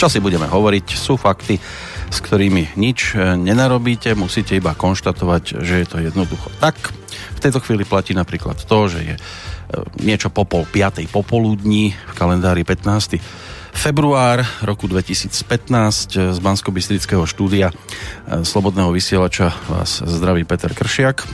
Čo si budeme hovoriť, sú fakty, s ktorými nič e, nenarobíte, musíte iba konštatovať, že je to jednoducho tak. V tejto chvíli platí napríklad to, že je e, niečo po pol piatej popoludní, v kalendári 15 február roku 2015 z bansko štúdia e, Slobodného vysielača vás zdraví Peter Kršiak.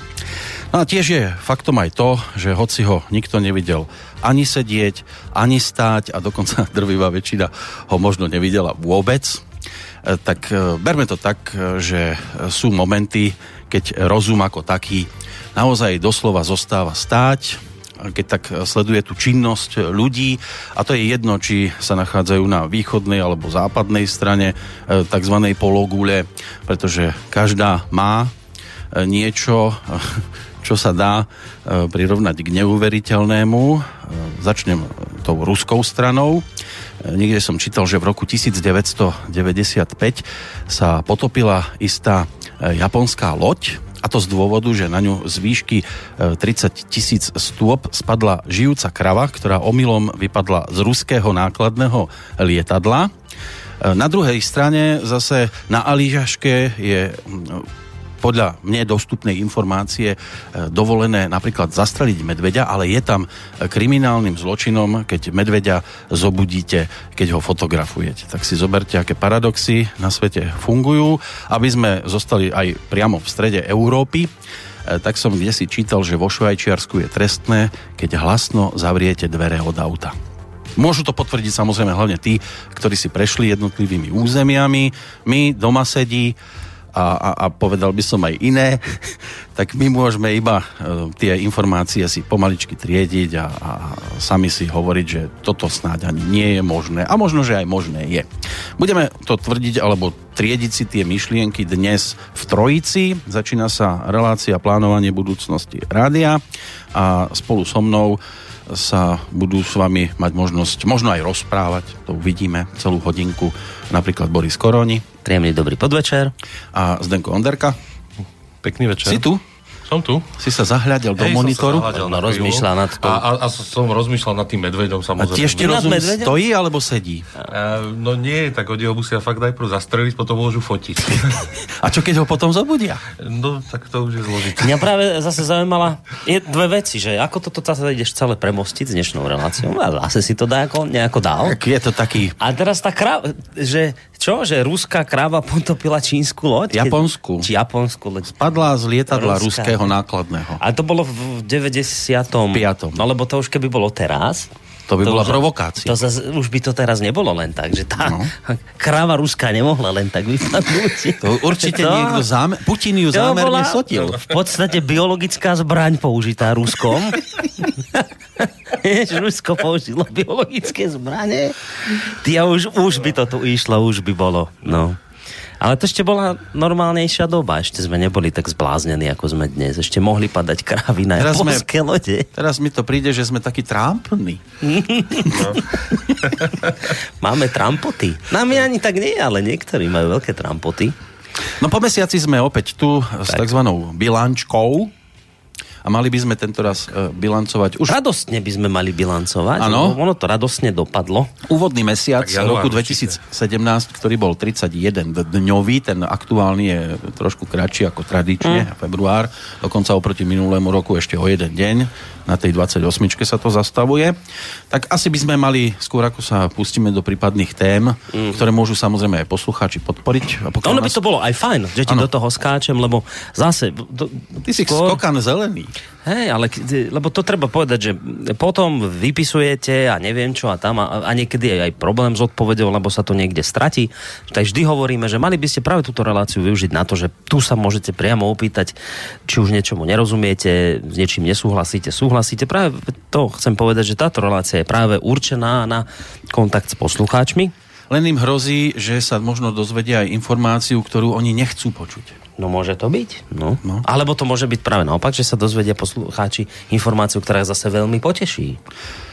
No a tiež je faktom aj to, že hoci ho nikto nevidel ani sedieť, ani stáť a dokonca drvivá väčšina ho možno nevidela vôbec, e, tak e, berme to tak, e, že sú momenty, keď rozum ako taký naozaj doslova zostáva stáť, keď tak sleduje tú činnosť ľudí a to je jedno, či sa nachádzajú na východnej alebo západnej strane tzv. pologule, pretože každá má niečo, čo sa dá e, prirovnať k neuveriteľnému. E, začnem tou ruskou stranou. E, niekde som čítal, že v roku 1995 sa potopila istá japonská loď, a to z dôvodu, že na ňu z výšky 30 tisíc stôp spadla žijúca krava, ktorá omylom vypadla z ruského nákladného lietadla. Na druhej strane zase na Alížaške je podľa mne dostupnej informácie e, dovolené napríklad zastreliť medveďa, ale je tam kriminálnym zločinom, keď medveďa zobudíte, keď ho fotografujete. Tak si zoberte, aké paradoxy na svete fungujú, aby sme zostali aj priamo v strede Európy e, tak som kde si čítal, že vo Švajčiarsku je trestné, keď hlasno zavriete dvere od auta. Môžu to potvrdiť samozrejme hlavne tí, ktorí si prešli jednotlivými územiami. My doma sedí a, a, a povedal by som aj iné, tak my môžeme iba e, tie informácie si pomaličky triediť a, a sami si hovoriť, že toto snáď ani nie je možné a možno, že aj možné je. Budeme to tvrdiť alebo triediť si tie myšlienky dnes v Trojici. Začína sa relácia plánovanie budúcnosti rádia a spolu so mnou sa budú s vami mať možnosť možno aj rozprávať, to uvidíme celú hodinku, napríklad Boris Koroni. Príjemný dobrý podvečer. A Zdenko Onderka. Pekný večer. Si tu? Som tu. Si sa zahľadil do monitoru? Som no, rozmýšľal nad to. A, a, a som rozmýšľal nad tým medvedom samozrejme. A tiež ti rozum stojí alebo sedí? Uh, no nie, tak oni ho musia fakt najprv zastreliť, potom môžu fotiť. a čo keď ho potom zobudia? No tak to už je zložité. Mňa práve zase zaujímala je dve veci, že ako toto zase ideš celé premostiť s dnešnou reláciou. A zase si to dá ako, nejako dal. Tak je to taký... A teraz tá krav, že čo, že ruská kráva potopila čínsku loď? Japonsku. Či Japonsku loď. Spadla z lietadla Ruská. Ruského nákladného. A to bolo v 90. 5. No lebo to už keby bolo teraz, to by to bola už, provokácia. To zase, už by to teraz nebolo len tak, že tá no. kráva ruská nemohla len tak vypadnúť. To určite to, niekto zámer, Putin ju zámerne sotil. V podstate biologická zbraň použitá Ruskom. Rusko použilo biologické zbranie. Ty už, už by to tu išlo, už by bolo. No. Ale to ešte bola normálnejšia doba. Ešte sme neboli tak zbláznení, ako sme dnes. Ešte mohli padať krávy na teraz sme, lode. Teraz mi to príde, že sme takí trámpni. No. Máme trampoty. Nám ani tak nie, ale niektorí majú veľké trampoty. No po mesiaci sme opäť tu tak. s takzvanou bilančkou a mali by sme tento raz e, bilancovať. Už... Radostne by sme mali bilancovať. Áno. Ono to radostne dopadlo. Úvodný mesiac tak roku 2017, ktorý bol 31 dňový, ten aktuálny je trošku kratší ako tradične, mm. február, dokonca oproti minulému roku ešte o jeden deň na tej 28 sa to zastavuje. Tak asi by sme mali, skôr ako sa pustíme do prípadných tém, mm. ktoré môžu samozrejme aj poslucháči podporiť. A ono by to bolo aj fajn, že ti ano. do toho skáčem, lebo zase... Do, Ty si skôr... skokan zelený. Hej, ale lebo to treba povedať, že potom vypisujete a neviem čo a tam a, a niekedy je aj problém s odpovedou, lebo sa to niekde stratí. Tak vždy hovoríme, že mali by ste práve túto reláciu využiť na to, že tu sa môžete priamo opýtať, či už niečomu nerozumiete, s niečím nesúhlasíte, súhlasíte. Práve to chcem povedať, že táto relácia je práve určená na kontakt s poslucháčmi. Len im hrozí, že sa možno dozvedia aj informáciu, ktorú oni nechcú počuť. No môže to byť. No. No. Alebo to môže byť práve naopak, že sa dozvedia poslucháči informáciu, ktorá zase veľmi poteší.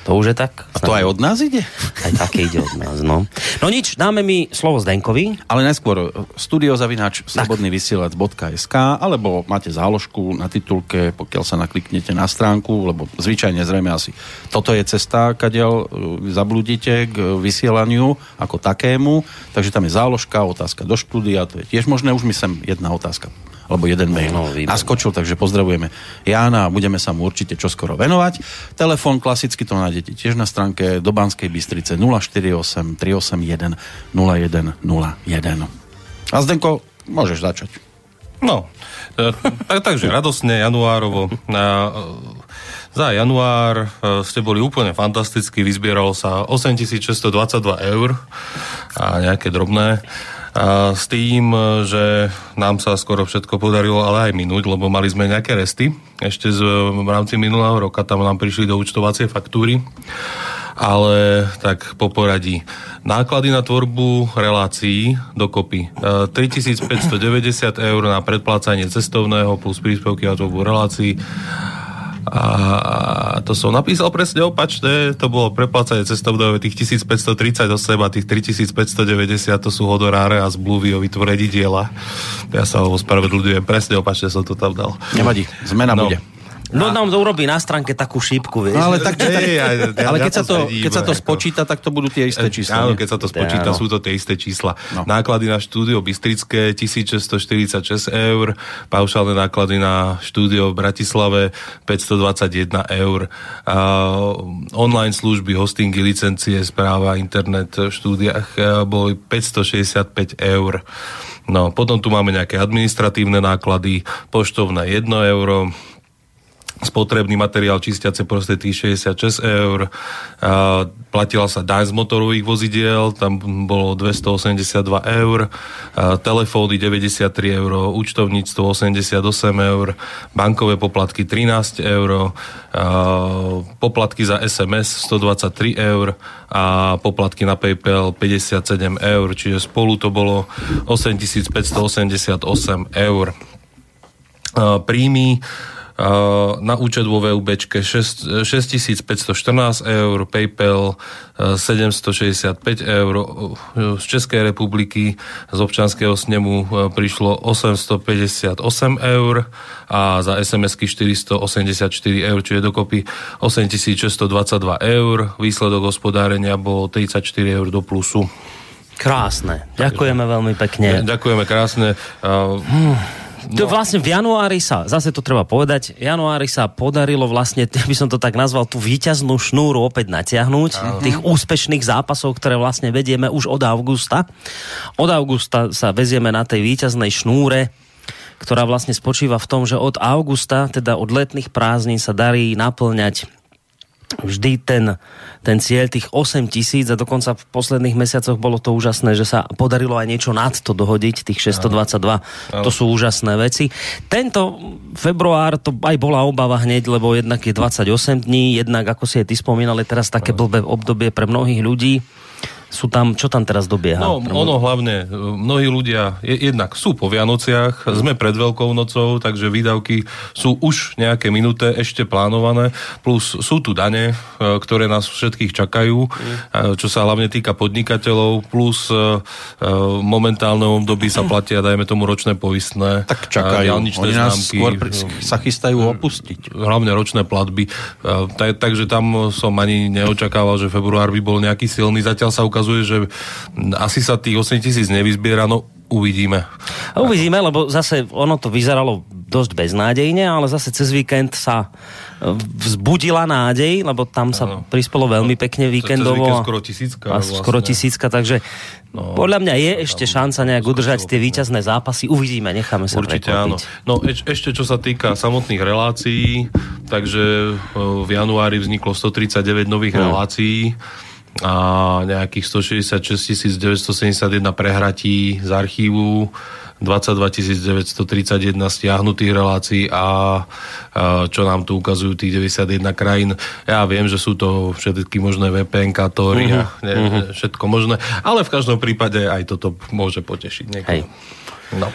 To už je tak. A to aj od nás ide? Aj také ide od nás, no. No nič, dáme mi slovo Zdenkovi. Ale najskôr studiozavináč slobodnyvysielac.sk alebo máte záložku na titulke, pokiaľ sa nakliknete na stránku, lebo zvyčajne zrejme asi toto je cesta, kadiaľ e, zabludíte k vysielaniu ako takému, takže tam je záložka, otázka do štúdia, to je tiež možné, už mi sem jedna otázka alebo jeden mail no, naskočil, takže pozdravujeme Jána a budeme sa mu určite čoskoro venovať. Telefón klasicky to nájdete tiež na stránke do Banskej Bystrice 048 381 0101. A Zdenko, môžeš začať. No, e, tak, takže radosne, januárovo. E, za január e, ste boli úplne fantasticky, vyzbieralo sa 8622 eur a nejaké drobné. A s tým, že nám sa skoro všetko podarilo ale aj minúť, lebo mali sme nejaké resty. Ešte z, v rámci minulého roka tam nám prišli do účtovacie faktúry. Ale tak po poradí. Náklady na tvorbu relácií dokopy 3590 eur na predplácanie cestovného plus príspevky na tvorbu relácií a to som napísal presne opačne, to bolo preplácanie cestovného tých 1538 a tých 3590 to sú hodoráre a zmluvy o vytvorení diela. Ja sa ho ospravedlňujem, presne opačne som to tam dal. Nevadí, zmena no. bude. No nám to urobí na stránke takú šípku, vieš. No, ale tak, tak, ja, ja, ale keď, ja sa to, keď sa to spočíta, tak to budú tie isté čísla. Áno, keď sa to spočíta, sú to tie isté čísla. No. Náklady na štúdio Bystrické 1646 eur, paušálne náklady na štúdio v Bratislave 521 eur. A online služby, hostingy, licencie, správa, internet v štúdiách e, boli 565 eur. No, potom tu máme nejaké administratívne náklady, poštovné 1 euro, spotrebný materiál čistiace prostriedky 66 eur, a platila sa daň z motorových vozidiel, tam bolo 282 eur, a telefóny 93 eur, účtovníctvo 88 eur, bankové poplatky 13 eur, poplatky za SMS 123 eur a poplatky na PayPal 57 eur, čiže spolu to bolo 8588 eur. Príjmy na účet vo VUB 6514 eur, PayPal 765 eur, z Českej republiky z občanského snemu prišlo 858 eur a za SMS-ky 484 eur, čiže dokopy 8622 eur. Výsledok hospodárenia bol 34 eur do plusu. Krásne. Ďakujeme veľmi pekne. Ďakujeme krásne. Hmm. No. To vlastne v januári sa, zase to treba povedať, v januári sa podarilo vlastne, by som to tak nazval, tú výťaznú šnúru opäť natiahnuť, Aha. tých úspešných zápasov, ktoré vlastne vedieme už od augusta. Od augusta sa vezieme na tej výťaznej šnúre, ktorá vlastne spočíva v tom, že od augusta, teda od letných prázdnin sa darí naplňať vždy ten, ten cieľ tých 8 tisíc a dokonca v posledných mesiacoch bolo to úžasné, že sa podarilo aj niečo nad to dohodiť, tých 622. Aha. To sú úžasné veci. Tento február to aj bola obava hneď, lebo jednak je 28 dní, jednak ako si aj ty spomínal, je teraz také blbé obdobie pre mnohých ľudí sú tam, čo tam teraz dobieha? No, ono hlavne, mnohí ľudia je, jednak sú po Vianociach, sme pred Veľkou nocou, takže výdavky sú už nejaké minuté ešte plánované, plus sú tu dane, e, ktoré nás všetkých čakajú, mm. čo sa hlavne týka podnikateľov, plus e, momentálne období sa platia, dajme tomu, ročné poistné. Tak čakajú, oni nás známky, skôr sa chystajú opustiť. Hlavne ročné platby. Tak, takže tam som ani neočakával, že február by bol nejaký silný. Zatiaľ sa ukazuje ukazuje, že asi sa tých 8 tisíc nevyzbiera, no uvidíme. Uvidíme, lebo zase ono to vyzeralo dosť beznádejne, ale zase cez víkend sa e, vzbudila nádej, lebo tam sa ano. prispelo veľmi pekne víkendovo. Cez skoro tisícka. A vlastne. skoro tisícka, takže no, podľa mňa je ešte šanca nejak udržať tie víťazné zápasy. Uvidíme, necháme sa Určite áno. No eč, ešte čo sa týka samotných relácií, takže e, v januári vzniklo 139 nových hmm. relácií a nejakých 166 971 prehratí z archívu, 22 931 stiahnutých relácií a čo nám tu ukazujú tých 91 krajín. Ja viem, že sú to všetky možné VPN katóry uh-huh. a mhm. ne, uh-huh. všetko možné, ale v každom prípade aj toto môže potešiť niekoho. Hej. No.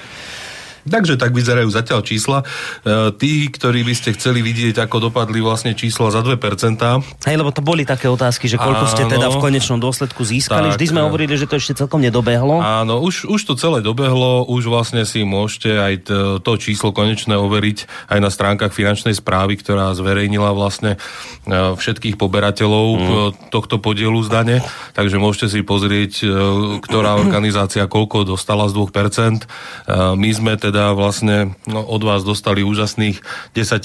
Takže tak vyzerajú zatiaľ čísla. E, tí, ktorí by ste chceli vidieť, ako dopadli vlastne čísla za 2%. Hej, lebo to boli také otázky, že koľko ste teda v konečnom dôsledku získali. Tak, Vždy sme hovorili, že to ešte celkom nedobehlo. Áno, už, už to celé dobehlo, už vlastne si môžete aj to číslo konečné overiť aj na stránkach finančnej správy, ktorá zverejnila vlastne e, všetkých poberateľov mm. tohto podielu z dane. Takže môžete si pozrieť, e, ktorá organizácia koľko dostala z 2%. My sme teda teda vlastne no, od vás dostali úžasných 10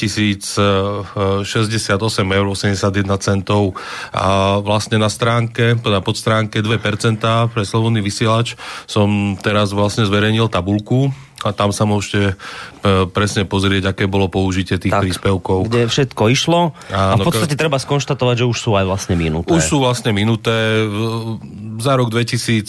068 eur 81 centov. A vlastne na stránke, teda pod stránke 2% pre Slobodný vysielač som teraz vlastne zverejnil tabulku, a tam sa môžete e, presne pozrieť, aké bolo použitie tých tak, príspevkov. Kde všetko išlo Áno, a v podstate treba skonštatovať, že už sú aj vlastne minuté. Už sú vlastne minuté. Za rok 2016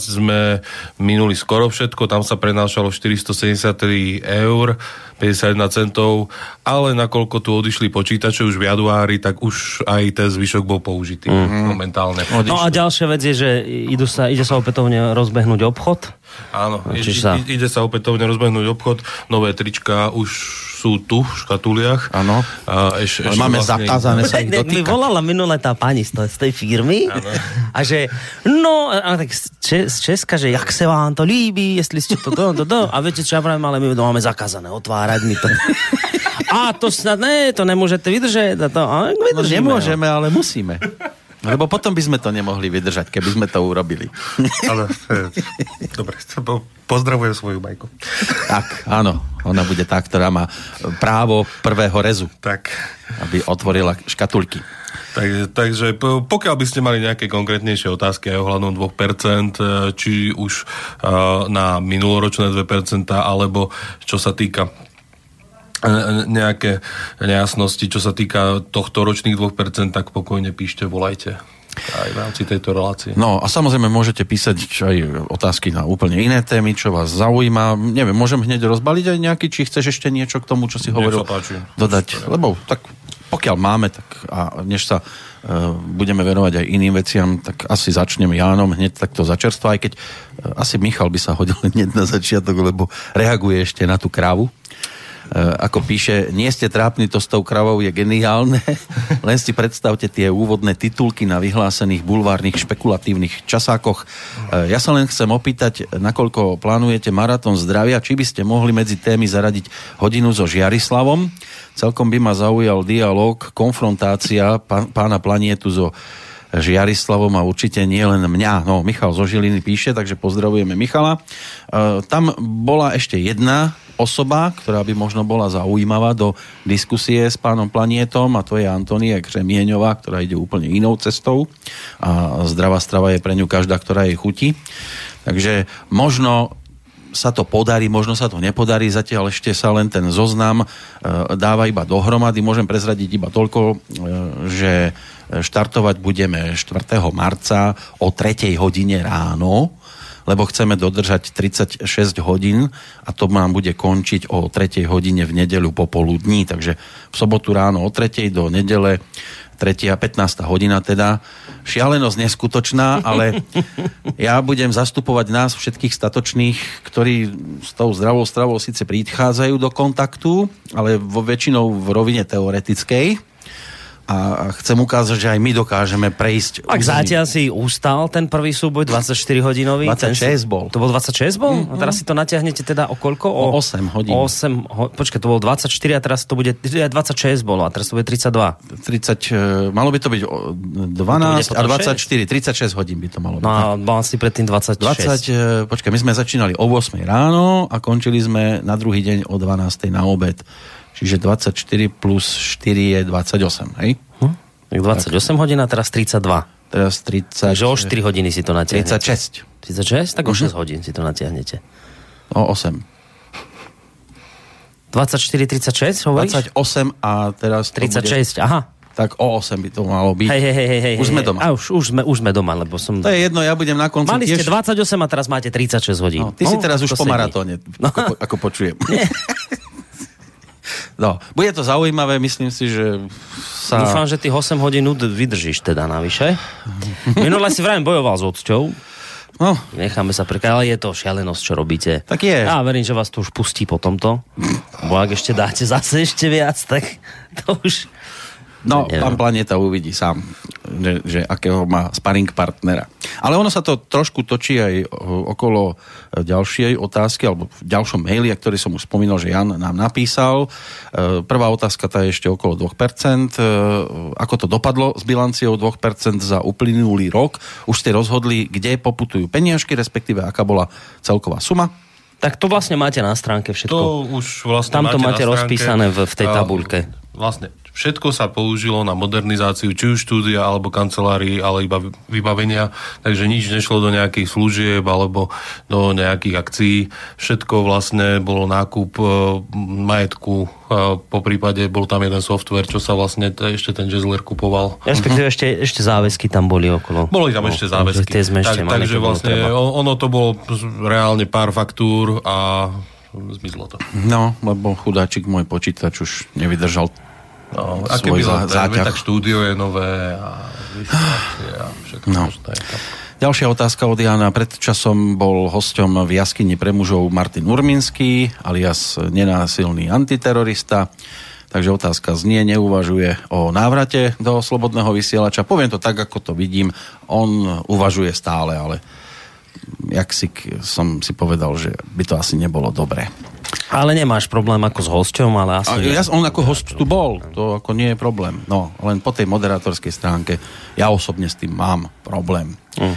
sme minuli skoro všetko, tam sa prenášalo 473 eur, 51 centov, ale nakoľko tu odišli počítače už v januári, tak už aj ten zvyšok bol použitý mm-hmm. momentálne. No a ďalšia vec je, že idú sa, ide sa opätovne rozbehnúť obchod Áno, ide, sa... ide sa opätovne rozbehnúť obchod, nové trička už sú tu v škatuliach. Áno. A eš, eš máme vlastne... zakázané sa ich dotýkať. Mi volala minule tá pani z, tej, z tej firmy ano. a že no, a tak z, Česka, že jak se vám to líbí, jestli ste to, to, to, to. A viete čo, ja pravím, ale my to máme zakázané otvárať mi to. A to snad ne, to nemôžete vydržať. A to, a no, nemôžeme, ale musíme. Lebo potom by sme to nemohli vydržať, keby sme to urobili. Ale, dobre, pozdravujem svoju majku. Tak, áno, ona bude tá, ktorá má právo prvého rezu. Tak. Aby otvorila škatulky. Tak, takže pokiaľ by ste mali nejaké konkrétnejšie otázky aj ohľadom 2%, e, či už uh, na minuloročné 2%, alebo čo sa týka nejaké nejasnosti, čo sa týka tohto ročných 2%, tak pokojne píšte, volajte aj v rámci tejto relácie. No a samozrejme môžete písať aj otázky na úplne iné témy, čo vás zaujíma. Neviem, môžem hneď rozbaliť aj nejaký, či chceš ešte niečo k tomu, čo si hovoril, dodať. Lebo tak pokiaľ máme, tak a než sa uh, budeme venovať aj iným veciam, tak asi začnem Jánom hneď takto začerstvo, aj keď uh, asi Michal by sa hodil hneď na začiatok, lebo reaguje ešte na tú krávu. E, ako píše, nie ste trápni, to s tou kravou je geniálne. Len si predstavte tie úvodné titulky na vyhlásených bulvárnych špekulatívnych časákoch. E, ja sa len chcem opýtať, nakoľko plánujete maratón zdravia, či by ste mohli medzi témy zaradiť hodinu so Žiarislavom. Celkom by ma zaujal dialog, konfrontácia pána Planietu so Žiarislavom a určite nie len mňa. No, Michal zo Žiliny píše, takže pozdravujeme Michala. E, tam bola ešte jedna osoba, ktorá by možno bola zaujímavá do diskusie s pánom Planietom a to je Antonia Křemieňová, ktorá ide úplne inou cestou a zdravá strava je pre ňu každá, ktorá jej chutí. Takže možno sa to podarí, možno sa to nepodarí, zatiaľ ešte sa len ten zoznam e, dáva iba dohromady. Môžem prezradiť iba toľko, e, že štartovať budeme 4. marca o 3. hodine ráno lebo chceme dodržať 36 hodín a to nám bude končiť o 3 hodine v nedeľu popoludní, takže v sobotu ráno o 3 do nedele 3. a 15. hodina teda. Šialenosť neskutočná, ale ja budem zastupovať nás všetkých statočných, ktorí s tou zdravou stravou síce prichádzajú do kontaktu, ale vo väčšinou v rovine teoretickej a chcem ukázať, že aj my dokážeme prejsť. Ak zatiaľ si ustal ten prvý súboj 24 hodinový. 26 bol. To bol 26 bol? Mm-hmm. A teraz si to natiahnete teda o koľko? O, o 8 hodín. O 8, ho, počkaj, to bol 24 a teraz to bude, 26 bolo a teraz to bude 32. 30, e, malo by to byť 12 a 24, 36 hodín by to malo byť. No a mal si predtým 26. 20, e, počkaj, my sme začínali o 8 ráno a končili sme na druhý deň o 12 na obed. Čiže 24 plus 4 je 28, hej? Hm? 28 tak. hodín a teraz 32. Teraz 30... Takže o 4 hodiny si to natiahnete. 36. 36? Tak o 6 mhm. hodín si to natiahnete. O 8. 24, 36 hovoríš? 28 a teraz 36, bude... aha. Tak o 8 by to malo byť. Hej, hej, hej, hej, už sme doma. A už, už, sme, už sme doma, lebo som... To je jedno, ja budem na konci Mali tiež... ste 28 a teraz máte 36 hodín. No, ty no, si teraz už po maratóne, no. ako, ako počujem. No, bude to zaujímavé, myslím si, že sa... Dúfam, že tých 8 hodín vydržíš teda navyše. Minule si vrajím bojoval s otcťou. No. Necháme sa prekať, ale je to šialenosť, čo robíte. Tak je. Ja verím, že vás to už pustí po tomto. Bo ak ešte dáte zase ešte viac, tak to už... No, ja, pán Planeta uvidí sám, že, že akého má sparring partnera. Ale ono sa to trošku točí aj okolo ďalšej otázky, alebo v ďalšom maili, ktorý som už spomínal, že Jan nám napísal. E, prvá otázka tá je ešte okolo 2%. E, ako to dopadlo s bilanciou 2% za uplynulý rok? Už ste rozhodli, kde poputujú peniažky, respektíve aká bola celková suma? Tak to vlastne máte na stránke všetko. To už vlastne Tam to máte, máte rozpísané v, v tej tabulke. Vlastne všetko sa použilo na modernizáciu či už štúdia alebo kancelárií, ale iba vybavenia, takže nič nešlo do nejakých služieb alebo do nejakých akcií. Všetko vlastne bolo nákup e, majetku, e, po prípade bol tam jeden software, čo sa vlastne t- ešte ten Jazzler kupoval. Respektíve ešte, ešte záväzky tam boli okolo. Boli tam ešte záväzky. Tie sme ešte tak, mali, takže vlastne treba. ono to bolo reálne pár faktúr a zmizlo to. No, lebo chudáčik môj počítač už nevydržal No, a keby záťah. tak štúdio je nové a a všetko no. možné. Ďalšia otázka od Jana. Pred časom bol hosťom v jaskyni pre mužov Martin Urminský, alias nenásilný antiterorista. Takže otázka znie, neuvažuje o návrate do slobodného vysielača. Poviem to tak, ako to vidím. On uvažuje stále, ale jak si som si povedal, že by to asi nebolo dobré. Ale nemáš problém ako s hosťom, ale asi... A ja, on ako host tu bol, to ako nie je problém. No, len po tej moderátorskej stránke ja osobne s tým mám problém. Mm.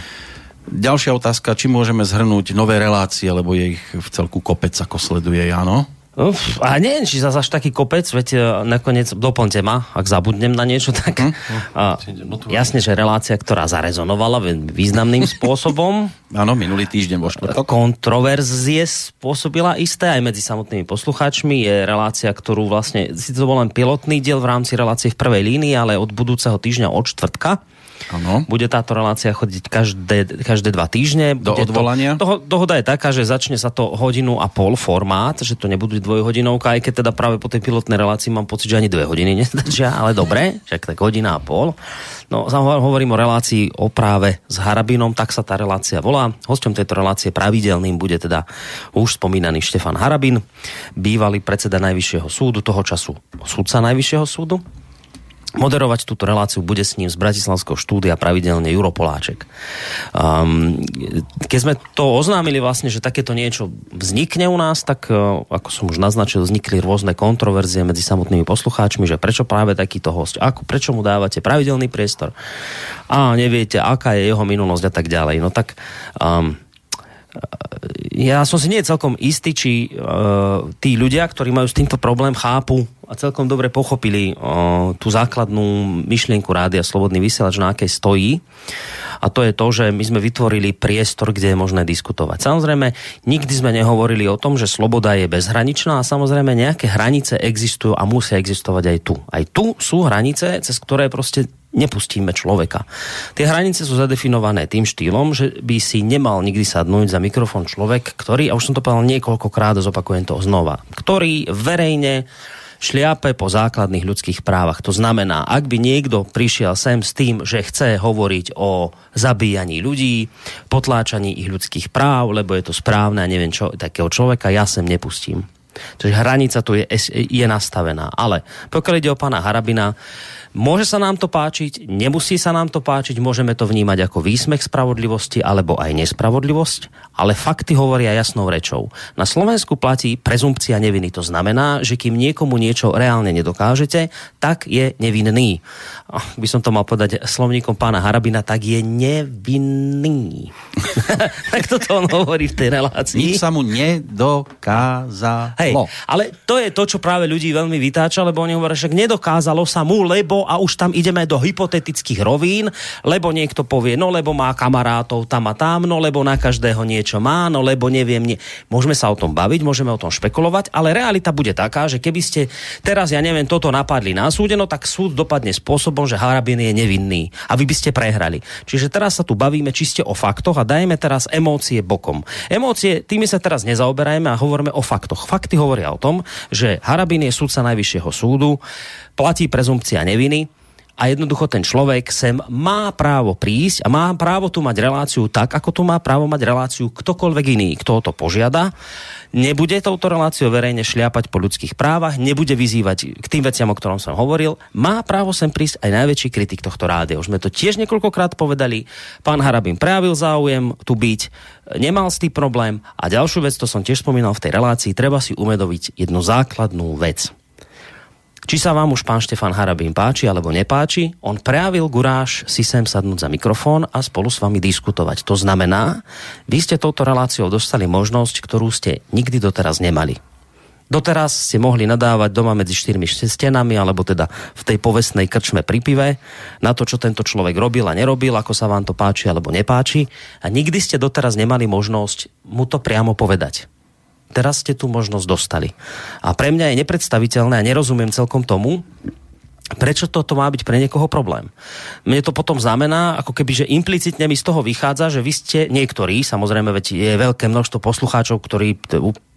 Ďalšia otázka, či môžeme zhrnúť nové relácie, lebo je ich v celku kopec, ako sleduje Jano. Uf, a neviem, či zase až taký kopec, veď e, nakoniec doplňte ma, ak zabudnem na niečo, tak hm? a, jasne, že relácia, ktorá zarezonovala významným spôsobom. Áno, minulý týždeň vo štvrtok. Kontroverzie spôsobila isté aj medzi samotnými poslucháčmi. Je relácia, ktorú vlastne, si to bol len pilotný diel v rámci relácie v prvej línii, ale od budúceho týždňa od čtvrtka Ano. Bude táto relácia chodiť každé, každé dva týždne. Do Bude odvolania? To, dohoda je taká, že začne sa to hodinu a pol formát, že to nebudú dvojhodinovka, aj keď teda práve po tej pilotnej relácii mám pocit, že ani dve hodiny nestačia, ale dobre, však tak hodina a pol. No, hovorím o relácii o práve s Harabinom, tak sa tá relácia volá. Hosťom tejto relácie pravidelným bude teda už spomínaný Štefan Harabin, bývalý predseda Najvyššieho súdu, toho času súdca Najvyššieho súdu. Moderovať túto reláciu bude s ním z Bratislavského štúdia pravidelne Juro Poláček. Um, keď sme to oznámili vlastne, že takéto niečo vznikne u nás, tak uh, ako som už naznačil, vznikli rôzne kontroverzie medzi samotnými poslucháčmi, že prečo práve takýto host, ako, prečo mu dávate pravidelný priestor a neviete, aká je jeho minulosť a tak ďalej. No tak um, ja som si nie celkom istý, či uh, tí ľudia, ktorí majú s týmto problém, chápu a celkom dobre pochopili uh, tú základnú myšlienku rádia Slobodný vysielač, na akej stojí. A to je to, že my sme vytvorili priestor, kde je možné diskutovať. Samozrejme, nikdy sme nehovorili o tom, že sloboda je bezhraničná a samozrejme nejaké hranice existujú a musia existovať aj tu. Aj tu sú hranice, cez ktoré proste nepustíme človeka. Tie hranice sú zadefinované tým štýlom, že by si nemal nikdy sadnúť za mikrofón človek, ktorý, a už som to povedal niekoľkokrát, zopakujem to znova, ktorý verejne šliape po základných ľudských právach. To znamená, ak by niekto prišiel sem s tým, že chce hovoriť o zabíjaní ľudí, potláčaní ich ľudských práv, lebo je to správne a neviem čo, takého človeka ja sem nepustím. Čiže hranica tu je, je nastavená. Ale pokiaľ ide o pána Harabina, Môže sa nám to páčiť, nemusí sa nám to páčiť, môžeme to vnímať ako výsmech spravodlivosti alebo aj nespravodlivosť, ale fakty hovoria jasnou rečou. Na Slovensku platí prezumpcia neviny. To znamená, že kým niekomu niečo reálne nedokážete, tak je nevinný. By som to mal povedať slovníkom pána Harabina, tak je nevinný. tak toto on hovorí v tej relácii. Nič sa mu nedokázalo. Hej, ale to je to, čo práve ľudí veľmi vytáča, lebo oni hovoria, že nedokázalo sa mu, lebo a už tam ideme do hypotetických rovín, lebo niekto povie, no lebo má kamarátov tam a tam, no lebo na každého niečo má, no lebo neviem, nie. môžeme sa o tom baviť, môžeme o tom špekulovať, ale realita bude taká, že keby ste teraz, ja neviem, toto napadli na súde, no tak súd dopadne spôsobom, že Harabin je nevinný a vy by ste prehrali. Čiže teraz sa tu bavíme čiste o faktoch a dajeme teraz emócie bokom. Emócie, tými sa teraz nezaoberajme a hovoríme o faktoch. Fakty hovoria o tom, že Harabin je súdca Najvyššieho súdu, platí prezumpcia neviny a jednoducho ten človek sem má právo prísť a má právo tu mať reláciu tak, ako tu má právo mať reláciu ktokoľvek iný, kto to požiada. Nebude touto reláciou verejne šliapať po ľudských právach, nebude vyzývať k tým veciam, o ktorom som hovoril. Má právo sem prísť aj najväčší kritik tohto rádia. Už sme to tiež niekoľkokrát povedali. Pán Harabin prejavil záujem tu byť, nemal s tým problém. A ďalšiu vec, to som tiež spomínal v tej relácii, treba si umedoviť jednu základnú vec či sa vám už pán Štefan Harabín páči alebo nepáči, on prejavil guráž si sem sadnúť za mikrofón a spolu s vami diskutovať. To znamená, vy ste touto reláciou dostali možnosť, ktorú ste nikdy doteraz nemali. Doteraz ste mohli nadávať doma medzi štyrmi stenami, alebo teda v tej povestnej krčme pri pive, na to, čo tento človek robil a nerobil, ako sa vám to páči alebo nepáči. A nikdy ste doteraz nemali možnosť mu to priamo povedať. Teraz ste tu možnosť dostali. A pre mňa je nepredstaviteľné a nerozumiem celkom tomu, Prečo toto má byť pre niekoho problém? Mne to potom znamená, ako keby, že implicitne mi z toho vychádza, že vy ste niektorí, samozrejme, veď je veľké množstvo poslucháčov, ktorí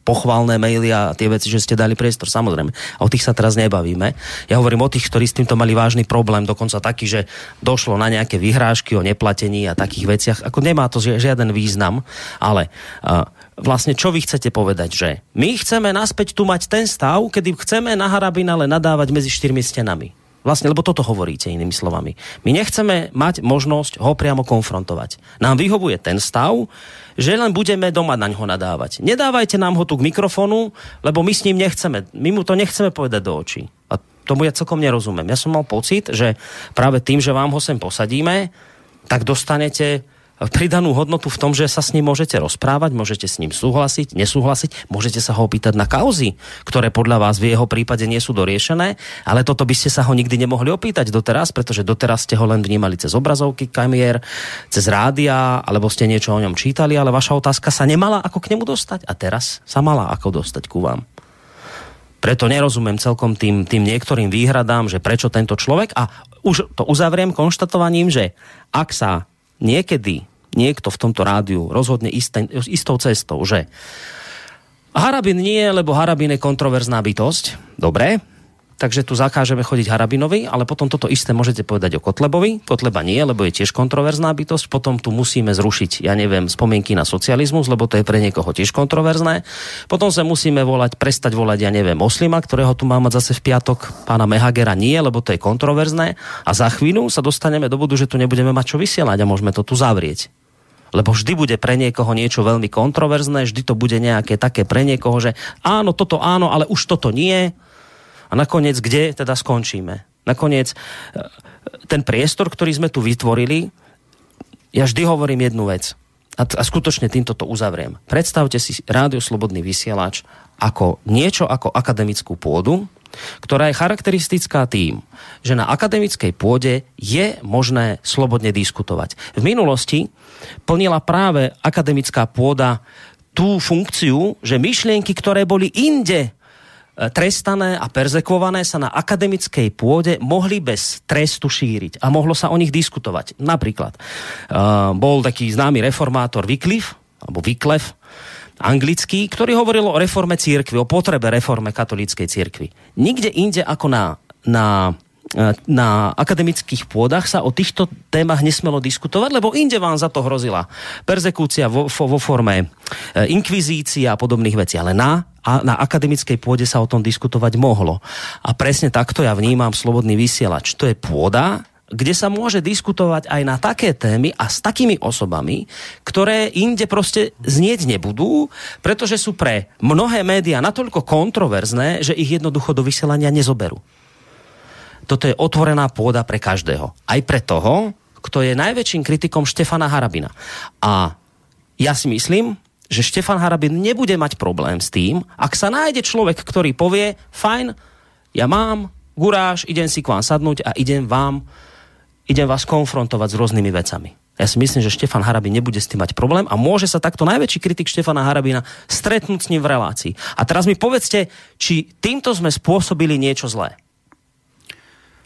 pochvalné maily a tie veci, že ste dali priestor, samozrejme. A o tých sa teraz nebavíme. Ja hovorím o tých, ktorí s týmto mali vážny problém, dokonca taký, že došlo na nejaké vyhrážky o neplatení a takých veciach. Ako nemá to žiaden význam, ale uh, vlastne čo vy chcete povedať, že my chceme naspäť tu mať ten stav, kedy chceme na Harabinale nadávať medzi štyrmi stenami. Vlastne, lebo toto hovoríte inými slovami. My nechceme mať možnosť ho priamo konfrontovať. Nám vyhovuje ten stav, že len budeme doma na ňo nadávať. Nedávajte nám ho tu k mikrofonu, lebo my s ním nechceme. My mu to nechceme povedať do očí. A tomu ja celkom nerozumiem. Ja som mal pocit, že práve tým, že vám ho sem posadíme, tak dostanete pridanú hodnotu v tom, že sa s ním môžete rozprávať, môžete s ním súhlasiť, nesúhlasiť, môžete sa ho opýtať na kauzy, ktoré podľa vás v jeho prípade nie sú doriešené, ale toto by ste sa ho nikdy nemohli opýtať doteraz, pretože doteraz ste ho len vnímali cez obrazovky kamier, cez rádia, alebo ste niečo o ňom čítali, ale vaša otázka sa nemala ako k nemu dostať a teraz sa mala ako dostať ku vám. Preto nerozumiem celkom tým, tým niektorým výhradám, že prečo tento človek a už to uzavriem konštatovaním, že ak sa niekedy niekto v tomto rádiu rozhodne isté, istou cestou, že Harabin nie, lebo Harabin je kontroverzná bytosť. Dobre, takže tu zakážeme chodiť Harabinovi, ale potom toto isté môžete povedať o Kotlebovi. Kotleba nie, lebo je tiež kontroverzná bytosť. Potom tu musíme zrušiť, ja neviem, spomienky na socializmus, lebo to je pre niekoho tiež kontroverzné. Potom sa musíme volať, prestať volať, ja neviem, Moslima, ktorého tu máme zase v piatok, pána Mehagera nie, lebo to je kontroverzné. A za chvíľu sa dostaneme do bodu, že tu nebudeme mať čo vysielať a môžeme to tu zavrieť lebo vždy bude pre niekoho niečo veľmi kontroverzné, vždy to bude nejaké také pre niekoho, že áno, toto áno, ale už toto nie. A nakoniec, kde teda skončíme? Nakoniec, e, ten priestor, ktorý sme tu vytvorili, ja vždy hovorím jednu vec. A, a skutočne týmto to uzavriem. Predstavte si Rádio Slobodný vysielač ako niečo ako akademickú pôdu, ktorá je charakteristická tým, že na akademickej pôde je možné slobodne diskutovať. V minulosti plnila práve akademická pôda tú funkciu, že myšlienky, ktoré boli inde e, trestané a perzekvované sa na akademickej pôde mohli bez trestu šíriť a mohlo sa o nich diskutovať. Napríklad uh, bol taký známy reformátor Wycliffe, alebo Wycliffe, anglický, ktorý hovoril o reforme církvy, o potrebe reforme katolíckej církvy. Nikde inde ako na, na na akademických pôdach sa o týchto témach nesmelo diskutovať, lebo inde vám za to hrozila perzekúcia vo, vo forme e, inkvizícia a podobných vecí. Ale na, a na akademickej pôde sa o tom diskutovať mohlo. A presne takto ja vnímam slobodný vysielač. To je pôda, kde sa môže diskutovať aj na také témy a s takými osobami, ktoré inde proste znieť nebudú, pretože sú pre mnohé médiá natoľko kontroverzné, že ich jednoducho do vysielania nezoberú. Toto je otvorená pôda pre každého. Aj pre toho, kto je najväčším kritikom Štefana Harabina. A ja si myslím, že Štefan Harabin nebude mať problém s tým, ak sa nájde človek, ktorý povie, fajn, ja mám guráž, idem si k vám sadnúť a idem vám idem vás konfrontovať s rôznymi vecami. Ja si myslím, že Štefan Harabin nebude s tým mať problém a môže sa takto najväčší kritik Štefana Harabina stretnúť s ním v relácii. A teraz mi povedzte, či týmto sme spôsobili niečo zlé.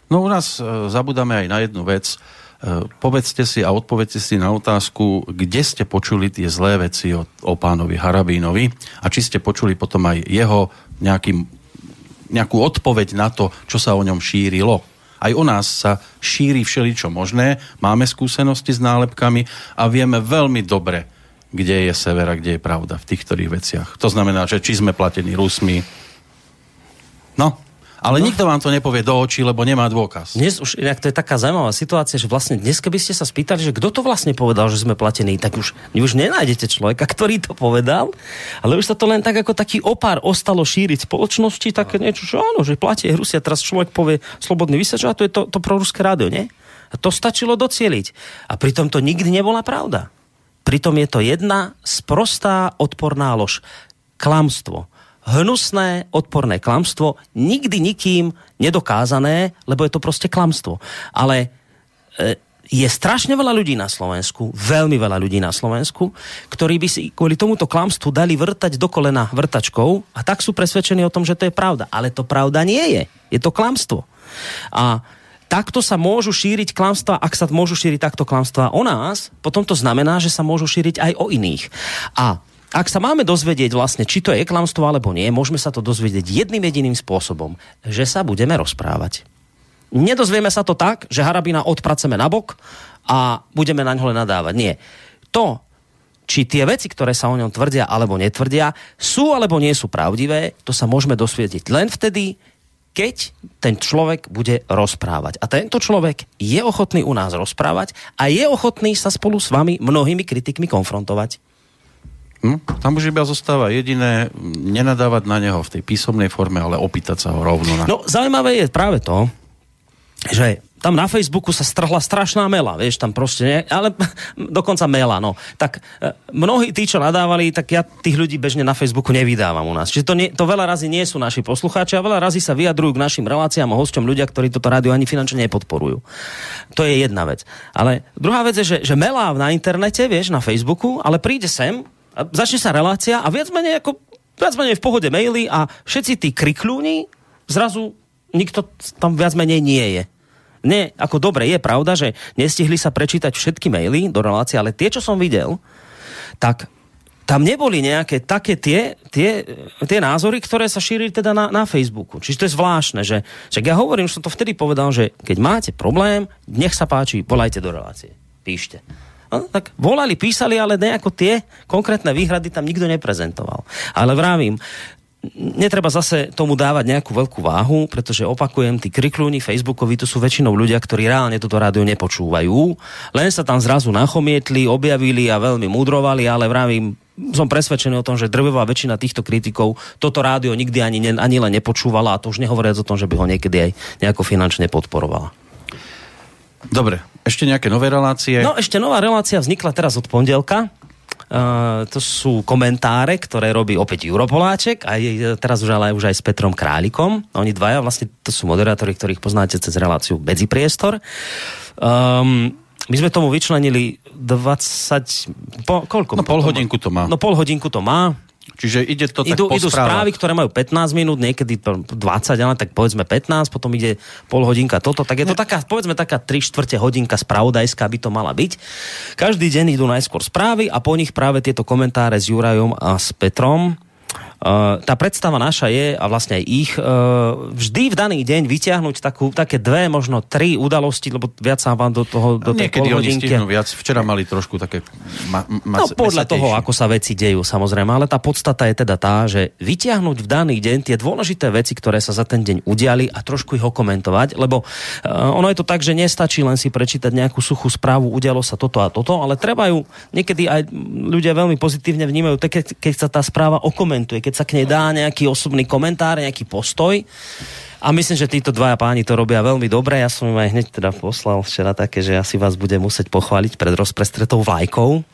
No u nás e, zabudáme aj na jednu vec. E, povedzte si a odpovedzte si na otázku, kde ste počuli tie zlé veci o, o pánovi Harabínovi a či ste počuli potom aj jeho nejaký, nejakú odpoveď na to, čo sa o ňom šírilo Aj u nás sa šíri všeličo možné, máme skúsenosti s nálepkami a vieme veľmi dobre, kde je sever a kde je pravda v tých ktorých veciach. To znamená, že či sme platení Rusmi. No, ale no. nikto vám to nepovie do očí, lebo nemá dôkaz. Dnes už, inak to je taká zaujímavá situácia, že vlastne dnes, keby ste sa spýtali, že kto to vlastne povedal, že sme platení, tak už, už nenájdete človeka, ktorý to povedal, ale už sa to len tak ako taký opár ostalo šíriť spoločnosti, tak niečo, že áno, že platie Rusia, teraz človek povie slobodný vysač, a to je to, to proruské rádio, nie? A to stačilo docieliť. A pritom to nikdy nebola pravda. Pritom je to jedna sprostá odporná lož. Klamstvo hnusné, odporné klamstvo, nikdy nikým nedokázané, lebo je to proste klamstvo. Ale e, je strašne veľa ľudí na Slovensku, veľmi veľa ľudí na Slovensku, ktorí by si kvôli tomuto klamstvu dali vrtať do kolena vrtačkou a tak sú presvedčení o tom, že to je pravda. Ale to pravda nie je. Je to klamstvo. A takto sa môžu šíriť klamstva, ak sa môžu šíriť takto klamstva o nás, potom to znamená, že sa môžu šíriť aj o iných. A ak sa máme dozvedieť vlastne, či to je klamstvo alebo nie, môžeme sa to dozvedieť jedným jediným spôsobom, že sa budeme rozprávať. Nedozvieme sa to tak, že Harabina odpraceme na bok a budeme na ňo nadávať. Nie. To, či tie veci, ktoré sa o ňom tvrdia alebo netvrdia, sú alebo nie sú pravdivé, to sa môžeme dosvietiť len vtedy, keď ten človek bude rozprávať. A tento človek je ochotný u nás rozprávať a je ochotný sa spolu s vami mnohými kritikmi konfrontovať. Hm? Tam už iba zostáva jediné, nenadávať na neho v tej písomnej forme, ale opýtať sa ho rovno. Na... No, zaujímavé je práve to, že tam na Facebooku sa strhla strašná mela, vieš, tam proste, nie, ale dokonca mela, no. Tak e, mnohí tí, čo nadávali, tak ja tých ľudí bežne na Facebooku nevydávam u nás. Čiže to, nie, to veľa razy nie sú naši poslucháči a veľa razy sa vyjadrujú k našim reláciám a hosťom ľudia, ktorí toto rádio ani finančne nepodporujú. To je jedna vec. Ale druhá vec je, že, že melá na internete, vieš, na Facebooku, ale príde sem začne sa relácia a viac menej ako viac menej v pohode maily a všetci tí krikľúni zrazu nikto tam viac menej nie je. Nie, ako dobre, je pravda, že nestihli sa prečítať všetky maily do relácie, ale tie, čo som videl, tak tam neboli nejaké také tie, tie, tie názory, ktoré sa šírili teda na, na Facebooku. Čiže to je zvláštne, že, že ja hovorím, že som to vtedy povedal, že keď máte problém, nech sa páči, volajte do relácie. Píšte. No, tak volali, písali, ale nejako tie konkrétne výhrady tam nikto neprezentoval. Ale vravím, netreba zase tomu dávať nejakú veľkú váhu, pretože opakujem, tí kriklúni Facebookovi to sú väčšinou ľudia, ktorí reálne toto rádio nepočúvajú. Len sa tam zrazu nachomietli, objavili a veľmi mudrovali, ale vravím, som presvedčený o tom, že drvivá väčšina týchto kritikov toto rádio nikdy ani, ani len nepočúvala a to už nehovoriac o tom, že by ho niekedy aj nejako finančne podporovala. Dobre, ešte nejaké nové relácie? No, ešte nová relácia vznikla teraz od pondelka. Uh, to sú komentáre, ktoré robí opäť Europoláček a je, teraz už ale už aj s Petrom Králikom. Oni dvaja, vlastne to sú moderátori, ktorých poznáte cez reláciu Medzipriestor. Um, my sme tomu vyčlenili 20... Po, koľko? No pol hodinku to má. No pol hodinku to má. Čiže ide to idú, tak idú správy, ktoré majú 15 minút, niekedy 20, ale tak povedzme 15, potom ide pol hodinka toto, tak je to taká, povedzme taká 3 štvrte hodinka spravodajská by to mala byť. Každý deň idú najskôr správy a po nich práve tieto komentáre s Jurajom a s Petrom tá predstava naša je, a vlastne aj ich, uh, vždy v daný deň vyťahnuť takú, také dve, možno tri udalosti, lebo viac sa vám do toho, do tej Niekedy oni stihnú viac. Včera mali trošku také ma, ma, No podľa mesatejšie. toho, ako sa veci dejú, samozrejme. Ale tá podstata je teda tá, že vyťahnuť v daný deň tie dôležité veci, ktoré sa za ten deň udiali a trošku ich okomentovať, lebo uh, ono je to tak, že nestačí len si prečítať nejakú suchú správu, udialo sa toto a toto, ale treba ju, niekedy aj ľudia veľmi pozitívne vnímajú, keď, keď sa tá správa okomentuje, keď sa k nej dá nejaký osobný komentár, nejaký postoj. A myslím, že títo dvaja páni to robia veľmi dobre. Ja som im aj hneď teda poslal včera také, že asi vás budem musieť pochváliť pred rozprestretou vlajkou.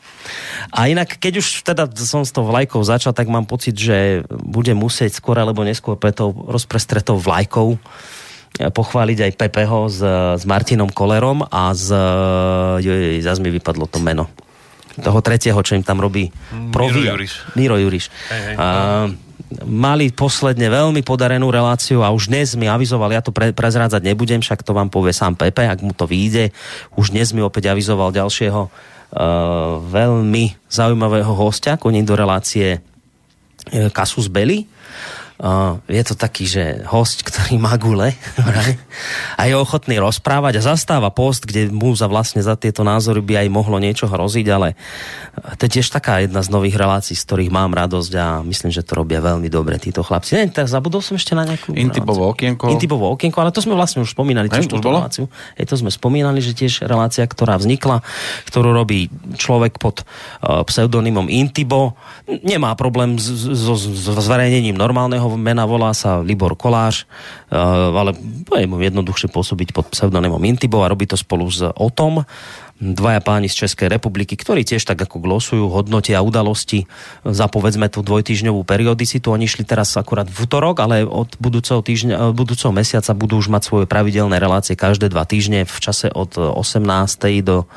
A inak, keď už teda som s tou vlajkou začal, tak mám pocit, že budem musieť skôr alebo neskôr pred tou rozprestretou vlajkou pochváliť aj Pepeho s, s Martinom Kolerom a z... Zas mi vypadlo to meno toho tretieho, čo im tam robí Provi. Miro Juriš. Miro Juriš. Hej, hej. A, mali posledne veľmi podarenú reláciu a už dnes mi avizoval, ja to pre, prezrádzať nebudem, však to vám povie sám Pepe, ak mu to vyjde. Už dnes mi opäť avizoval ďalšieho uh, veľmi zaujímavého hostia, koní do relácie uh, Kasus Belli. Je to taký, že host, ktorý má gule a je ochotný rozprávať a zastáva post, kde mu za vlastne za tieto názory by aj mohlo niečo hroziť, ale to je tiež taká jedna z nových relácií, z ktorých mám radosť a myslím, že to robia veľmi dobre títo chlapci. Ne, tak zabudol som ešte na nejakú Intibovo okienko. Intibovo okienko, ale to sme vlastne už spomínali tiež túto reláciu. Je to sme spomínali, že tiež relácia, ktorá vznikla, ktorú robí človek pod uh, pseudonymom Intibo. Nemá problém so zverejnením normálneho mena, volá sa Libor Koláš, uh, ale je mu jednoduchšie pôsobiť pod pseudonymom Intibo a robí to spolu s Otom dvaja páni z Českej republiky, ktorí tiež tak ako glosujú, hodnotia udalosti za povedzme tú dvojtýždňovú periodicitu. Oni šli teraz akurát v útorok, ale od budúceho, týždňa, budúceho mesiaca budú už mať svoje pravidelné relácie každé dva týždne v čase od 18. do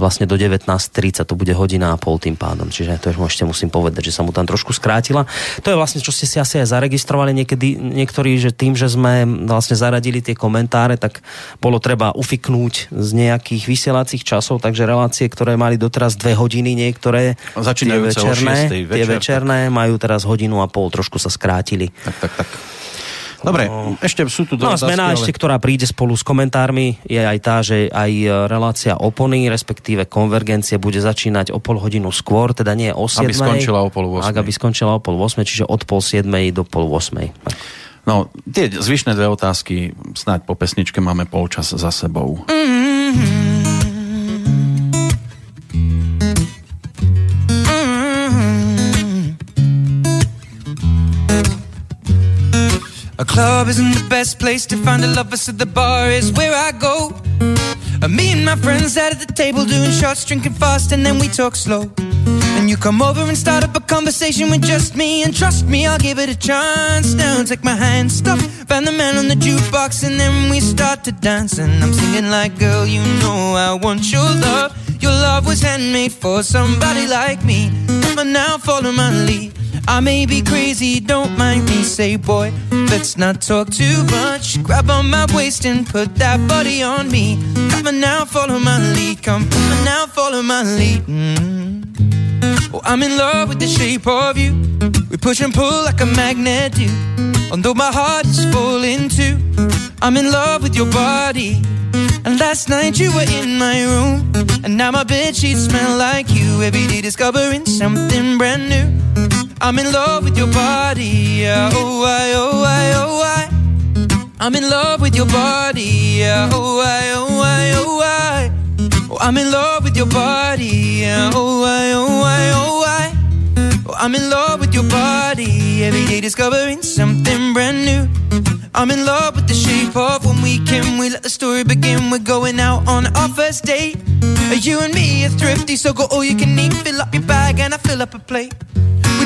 vlastne do 19.30 to bude hodina a pol tým pádom. Čiže to ešte musím povedať, že sa mu tam trošku skrátila. To je vlastne, čo ste si asi aj zaregistrovali niekedy, niektorí, že tým, že sme vlastne zaradili tie komentáre, tak bolo treba ufiknúť z nejakých vysielacích časov, takže relácie, ktoré mali doteraz dve hodiny, niektoré tie večerné, večer, tie večerné majú teraz hodinu a pol, trošku sa skrátili. Tak, tak, tak. Dobre, no, ešte sú tu No a zmena ale... ešte, ktorá príde spolu s komentármi, je aj tá, že aj e, relácia opony, respektíve konvergencie bude začínať o pol hodinu skôr, teda nie o 7. Aby skončila o pol 8. Ak, aby skončila o pol 8, čiže od pol 7 do pol 8. No, tie zvyšné dve otázky, snáď po pesničke máme polčas za sebou. Mm-hmm. A club isn't the best place to find a lover, so the bar is where I go. Uh, me and my friends sat at the table doing shots, drinking fast, and then we talk slow. And you come over and start up a conversation with just me, and trust me, I'll give it a chance. Now take my hand, stop, find the man on the jukebox, and then we start to dance. And I'm singing like, girl, you know I want your love. Your love was handmade for somebody like me. But now follow my lead. I may be crazy, don't mind me. Say, boy, let's not talk too much. Grab on my waist and put that body on me. Come on now, follow my lead. Come, on now, follow my lead. Mm. Oh, I'm in love with the shape of you. We push and pull like a magnet do. Although my heart is falling too. I'm in love with your body. And last night you were in my room. And now my bed sheets smell like you. Every day discovering something brand new. I'm in love with your body. Oh, I, oh, I, oh, I. I'm in love with your body. Oh, I, oh, I, oh, I. Oh, I'm in love with your body. Oh, I, oh, I, oh, I. Oh, I'm in love with your body. Every day discovering something brand new. I'm in love with the shape of when we can. We let the story begin. We're going out on our first date. You and me are thrifty, so go all you can eat. Fill up your bag and I fill up a plate.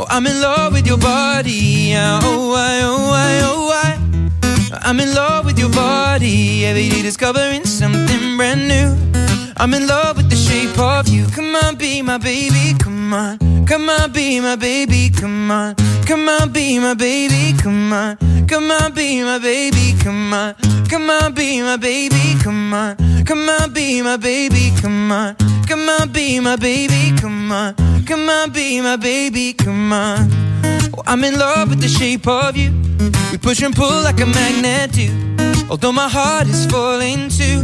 Oh, I'm in love with your body. Oh, I, oh, I, oh, I. I'm in love with your body. Every day discovering something brand new. I'm in love with the shape of you. Come on, be my baby. Come on. Come on, be my baby. Come on. Come on, be my baby. Come on. Come on, be my baby. Come on. Come on, be my baby. Come on. Come on, be my baby. Come on. Come on, be my baby. Come on. Come on, be my baby. Come on. I'm in love with the shape of you. We push and pull like a magnet do. Although my heart is falling too.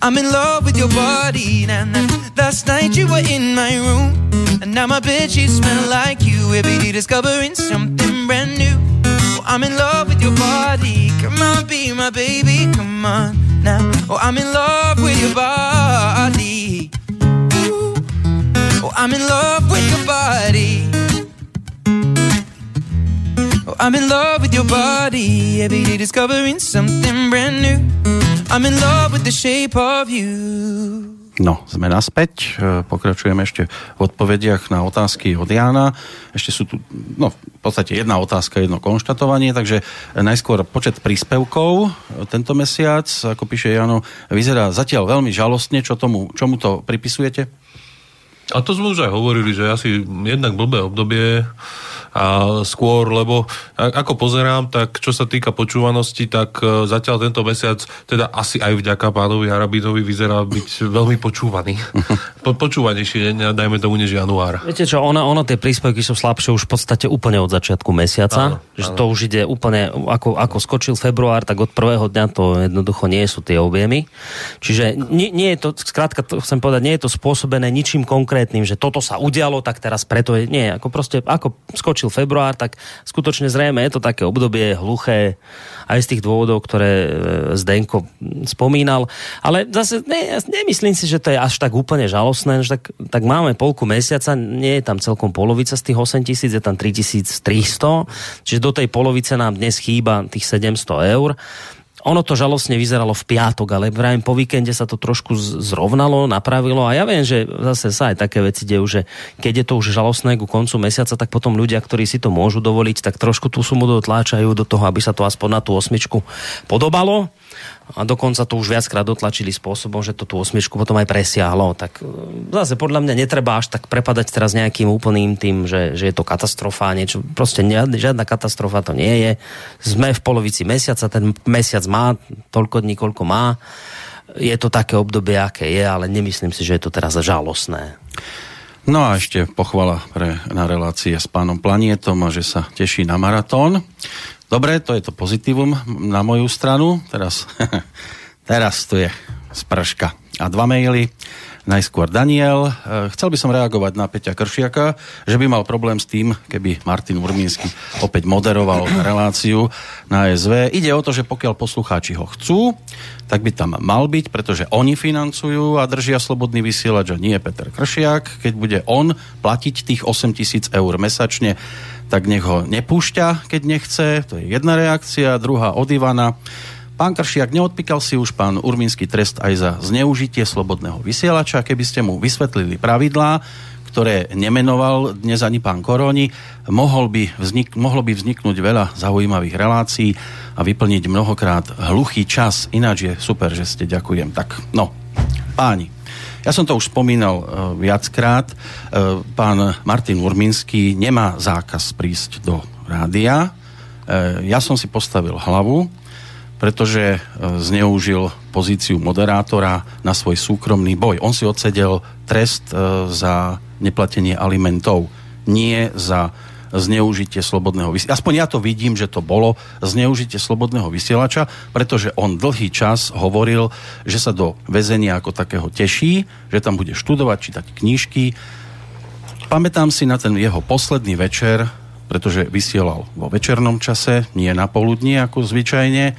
I'm in love with your body. Now, now, last night you were in my room. And now my sheets smell like you. Every day discovering something brand new. Oh, I'm in love with your body. Come on, be my baby. Come on. now. Oh, I'm in love with your body. Oh, I'm in love with your body. Oh, I'm in love with your body. Every day discovering something brand new. I'm in love with the shape of you. No, sme naspäť. E, pokračujeme ešte v odpovediach na otázky od Jana. Ešte sú tu, no, v podstate jedna otázka, jedno konštatovanie, takže najskôr počet príspevkov tento mesiac, ako píše Jano, vyzerá zatiaľ veľmi žalostne. Čo tomu, čomu to pripisujete? A to sme už aj hovorili, že asi jednak blbé obdobie a skôr, lebo ako pozerám, tak čo sa týka počúvanosti, tak e, zatiaľ tento mesiac, teda asi aj vďaka pánovi Harabinovi vyzerá byť veľmi počúvaný. Po, počúvanejšie, dajme tomu, než január. Viete čo, ono, ono tie príspevky sú slabšie už v podstate úplne od začiatku mesiaca, áno, že áno. to už ide úplne, ako, ako skočil február, tak od prvého dňa to jednoducho nie sú tie objemy. Čiže nie, nie je to, skrátka to chcem povedať, nie je to spôsobené ničím konkrétnym, že toto sa udialo, tak teraz preto je, nie, ako proste, ako skočil február, tak skutočne zrejme je to také obdobie hluché aj z tých dôvodov, ktoré e, Zdenko spomínal. Ale zase ne, nemyslím si, že to je až tak úplne žalostné, že tak, tak máme polku mesiaca, nie je tam celkom polovica z tých 8 tisíc, je tam 3300, čiže do tej polovice nám dnes chýba tých 700 eur ono to žalostne vyzeralo v piatok, ale vrajím po víkende sa to trošku zrovnalo, napravilo a ja viem, že zase sa aj také veci dejú, že keď je to už žalostné ku koncu mesiaca, tak potom ľudia, ktorí si to môžu dovoliť, tak trošku tú sumu dotláčajú do toho, aby sa to aspoň na tú osmičku podobalo a dokonca to už viackrát dotlačili spôsobom, že to tú osmičku potom aj presiahlo. Tak e, zase podľa mňa netreba až tak prepadať teraz nejakým úplným tým, že, že je to katastrofa, niečo, proste žiadna katastrofa to nie je. Sme v polovici mesiaca, ten mesiac má toľko dní, koľko má. Je to také obdobie, aké je, ale nemyslím si, že je to teraz žalostné. No a ešte pochvala pre, na relácie s pánom Planietom a že sa teší na maratón. Dobre, to je to pozitívum na moju stranu. Teraz, teraz tu je sprška. A dva maily. Najskôr Daniel. E, chcel by som reagovať na Peťa Kršiaka, že by mal problém s tým, keby Martin Urmínsky opäť moderoval reláciu na SV. Ide o to, že pokiaľ poslucháči ho chcú, tak by tam mal byť, pretože oni financujú a držia slobodný vysielač a nie Peter Kršiak. Keď bude on platiť tých 8 tisíc eur mesačne, tak nech ho nepúšťa, keď nechce. To je jedna reakcia. Druhá od Ivana. Pán Kršiak, neodpíkal si už pán Urmínsky trest aj za zneužitie slobodného vysielača, keby ste mu vysvetlili pravidlá, ktoré nemenoval dnes ani pán Koroni, mohol by vznik- mohlo by vzniknúť veľa zaujímavých relácií a vyplniť mnohokrát hluchý čas. Ináč je super, že ste ďakujem. Tak, no, páni, ja som to už spomínal uh, viackrát. Uh, pán Martin Urminský nemá zákaz prísť do rádia. Uh, ja som si postavil hlavu, pretože zneužil pozíciu moderátora na svoj súkromný boj. On si odsedel trest za neplatenie alimentov, nie za zneužitie slobodného vysielača. Aspoň ja to vidím, že to bolo zneužitie slobodného vysielača, pretože on dlhý čas hovoril, že sa do väzenia ako takého teší, že tam bude študovať, čítať knížky. Pamätám si na ten jeho posledný večer, pretože vysielal vo večernom čase, nie na poludnie ako zvyčajne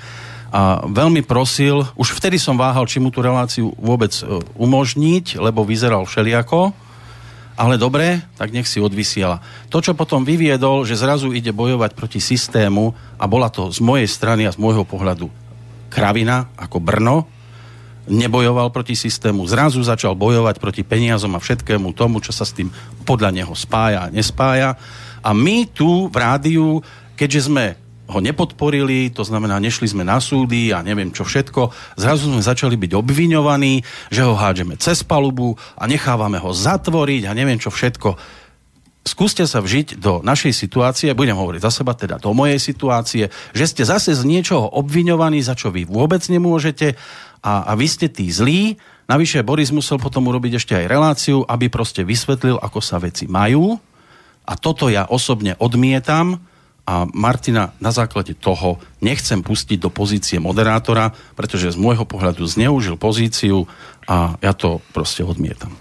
a veľmi prosil, už vtedy som váhal, či mu tú reláciu vôbec e, umožniť, lebo vyzeral všeliako, ale dobre, tak nech si odvysiela. To, čo potom vyviedol, že zrazu ide bojovať proti systému a bola to z mojej strany a z môjho pohľadu kravina ako Brno, nebojoval proti systému, zrazu začal bojovať proti peniazom a všetkému tomu, čo sa s tým podľa neho spája a nespája. A my tu v rádiu, keďže sme ho nepodporili, to znamená, nešli sme na súdy a neviem čo všetko. Zrazu sme začali byť obviňovaní, že ho hádžeme cez palubu a nechávame ho zatvoriť a neviem čo všetko. Skúste sa vžiť do našej situácie, budem hovoriť za seba, teda do mojej situácie, že ste zase z niečoho obviňovaní, za čo vy vôbec nemôžete a, a vy ste tí zlí. Navyše Boris musel potom urobiť ešte aj reláciu, aby proste vysvetlil, ako sa veci majú. A toto ja osobne odmietam, a Martina na základe toho nechcem pustiť do pozície moderátora, pretože z môjho pohľadu zneužil pozíciu a ja to proste odmietam.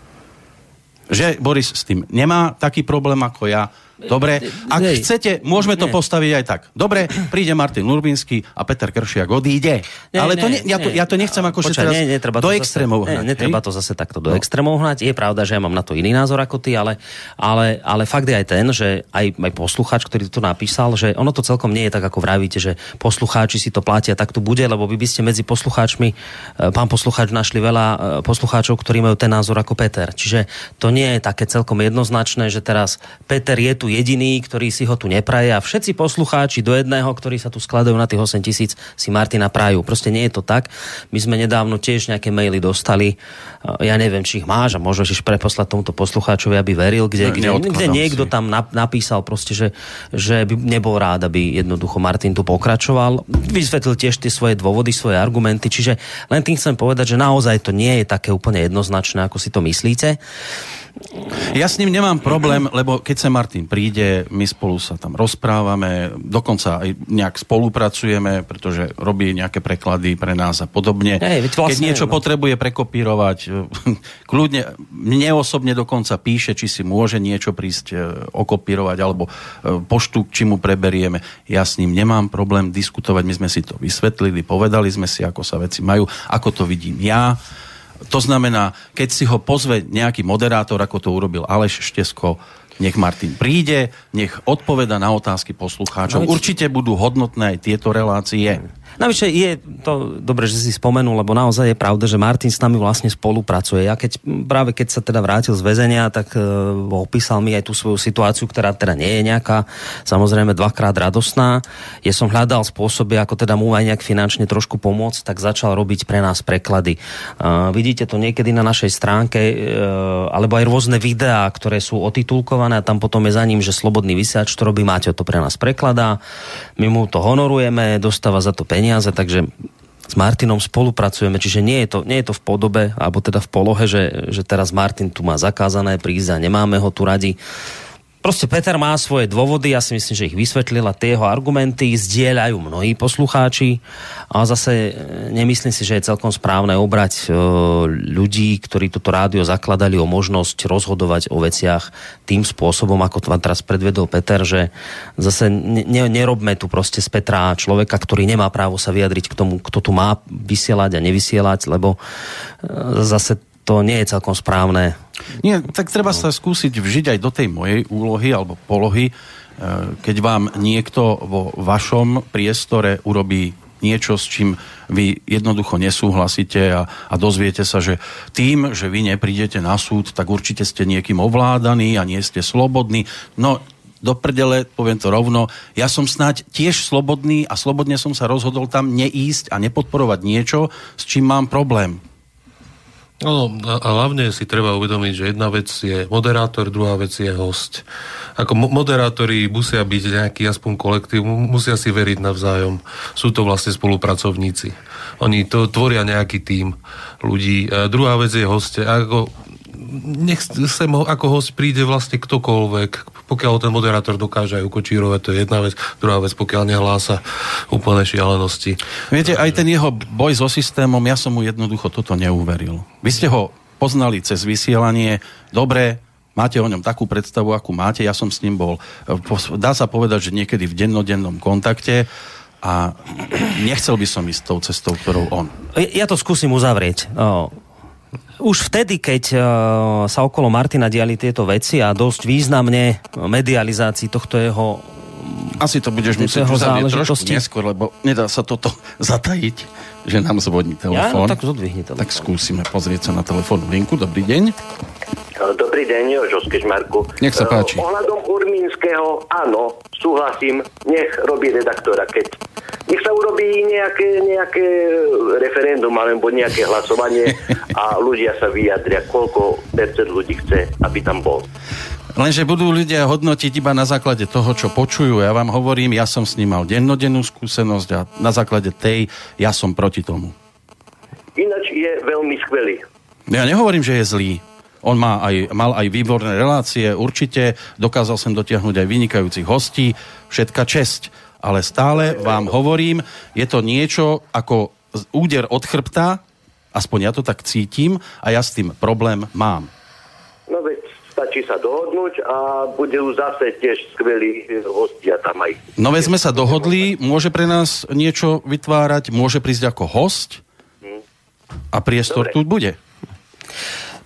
Že Boris s tým nemá taký problém ako ja, Dobre, ak Nej. chcete, môžeme to Nie. postaviť aj tak. Dobre, príde Martin Lurbinsky a Peter Kršiak odíde. Nie, Ale to ne, ja, to, ja to nechcem ako Počkaj, teraz nie, netreba do to extrémov zase, hnať. Nie, netreba hej? to zase takto do extrémov hnať. Je pravda, že ja mám na to iný názor ako ty, ale, ale, ale fakt je aj ten, že aj, aj poslucháč, ktorý to napísal, že ono to celkom nie je tak, ako vravíte, že poslucháči si to platia, tak to bude, lebo vy by ste medzi poslucháčmi, e, pán poslucháč, našli veľa e, poslucháčov, ktorí majú ten názor ako Peter. Čiže to nie je také celkom jednoznačné, že teraz Peter je tu jediný, ktorý si ho tu nepraje a všetci poslucháči do jedného, ktorí sa tu skladajú na tých 8 tisíc, si Martina prajú. Proste nie je to tak. My sme nedávno tiež nejaké maily dostali. Ja neviem, či ich máš a môžeš ich preposlať tomuto poslucháčovi, aby veril, kde, Ne, kde, kde niekto si. tam nap- napísal proste, že, že by nebol rád, aby jednoducho Martin tu pokračoval. Vysvetlil tiež tie svoje dôvody, svoje argumenty, čiže len tým chcem povedať, že naozaj to nie je také úplne jednoznačné, ako si to myslíte. Ja s ním nemám problém, lebo keď sa Martin príde, my spolu sa tam rozprávame, dokonca aj nejak spolupracujeme, pretože robí nejaké preklady pre nás a podobne. Veď vlastne, keď niečo no. potrebuje prekopírovať, kľudne, mne osobne dokonca píše, či si môže niečo prísť e, okopírovať, alebo e, poštu, či mu preberieme. Ja s ním nemám problém diskutovať, my sme si to vysvetlili, povedali sme si, ako sa veci majú, ako to vidím ja. To znamená, keď si ho pozve nejaký moderátor, ako to urobil Aleš Štesko, nech Martin príde, nech odpoveda na otázky poslucháčov. No Určite budú hodnotné aj tieto relácie. Navyše je to dobre, že si spomenul, lebo naozaj je pravda, že Martin s nami vlastne spolupracuje. Ja keď, práve keď sa teda vrátil z väzenia, tak e, opísal mi aj tú svoju situáciu, ktorá teda nie je nejaká, samozrejme dvakrát radosná. Ja som hľadal spôsoby, ako teda mu aj nejak finančne trošku pomôcť, tak začal robiť pre nás preklady. Uh, vidíte to niekedy na našej stránke, e, alebo aj rôzne videá, ktoré sú otitulkované a tam potom je za ním, že Slobodný vysiač to robí, Máte to pre nás prekladá. My mu to honorujeme, dostáva za to peniaze, takže s Martinom spolupracujeme, čiže nie je to, nie je to v podobe, alebo teda v polohe, že, že teraz Martin tu má zakázané prísť a nemáme ho tu radi. Proste Peter má svoje dôvody, ja si myslím, že ich vysvetlil a tie jeho argumenty zdieľajú mnohí poslucháči, ale zase e, nemyslím si, že je celkom správne obrať e, ľudí, ktorí toto rádio zakladali o možnosť rozhodovať o veciach tým spôsobom, ako to vám teraz predvedol Peter, že zase ne- nerobme tu proste z Petra človeka, ktorý nemá právo sa vyjadriť k tomu, kto tu má vysielať a nevysielať, lebo e, zase to nie je celkom správne Nie, tak treba sa skúsiť vžiť aj do tej mojej úlohy alebo polohy, e, keď vám niekto vo vašom priestore urobí niečo, s čím vy jednoducho nesúhlasíte a, a dozviete sa, že tým, že vy neprídete na súd, tak určite ste niekým ovládaní a nie ste slobodní. No, do prdele, poviem to rovno, ja som snáď tiež slobodný a slobodne som sa rozhodol tam neísť a nepodporovať niečo, s čím mám problém. No, a hlavne si treba uvedomiť, že jedna vec je moderátor, druhá vec je host. Ako mo- moderátori musia byť nejaký aspoň kolektív, mu- musia si veriť navzájom. Sú to vlastne spolupracovníci. Oni to tvoria nejaký tím ľudí. A druhá vec je hoste. Ako, nech sem ho, ako host príde vlastne ktokoľvek, pokiaľ ten moderátor dokáže aj ukočírovať, to je jedna vec. Druhá vec, pokiaľ nehlása úplné šialenosti. Viete, aj ten jeho boj so systémom, ja som mu jednoducho toto neuveril. Vy ste ho poznali cez vysielanie, dobre, máte o ňom takú predstavu, akú máte, ja som s ním bol, dá sa povedať, že niekedy v dennodennom kontakte a nechcel by som ísť tou cestou, ktorou on. Ja to skúsim uzavrieť. Už vtedy, keď o, sa okolo Martina diali tieto veci a dosť významne medializácii tohto jeho Asi to budeš musieť uzavrieť trošku neskôr, lebo nedá sa toto zatajiť, že nám zvodní Ja, no, telefón. tak zodvihni telefón. tak skúsime pozrieť sa na telefónnu linku. Dobrý deň. Dobrý deň, Jožo z Kežmarku. Nech sa páči. Eh, Ohľadom Urmínskeho, áno, súhlasím, nech robí redaktora, keď nech sa urobí nejaké, nejaké referendum alebo nejaké hlasovanie a ľudia sa vyjadria, koľko percent ľudí chce, aby tam bol. Lenže budú ľudia hodnotiť iba na základe toho, čo počujú. Ja vám hovorím, ja som s ním mal dennodennú skúsenosť a na základe tej ja som proti tomu. Ináč je veľmi skvelý. Ja nehovorím, že je zlý. On má aj, mal aj výborné relácie, určite dokázal sem dotiahnuť aj vynikajúcich hostí, všetka česť. Ale stále vám hovorím, je to niečo ako úder od chrbta, aspoň ja to tak cítim, a ja s tým problém mám. No veď stačí sa dohodnúť a budú zase tiež skvelí hostia tam aj. No veď sme sa dohodli, môže pre nás niečo vytvárať, môže prísť ako host a priestor Dobre. tu bude.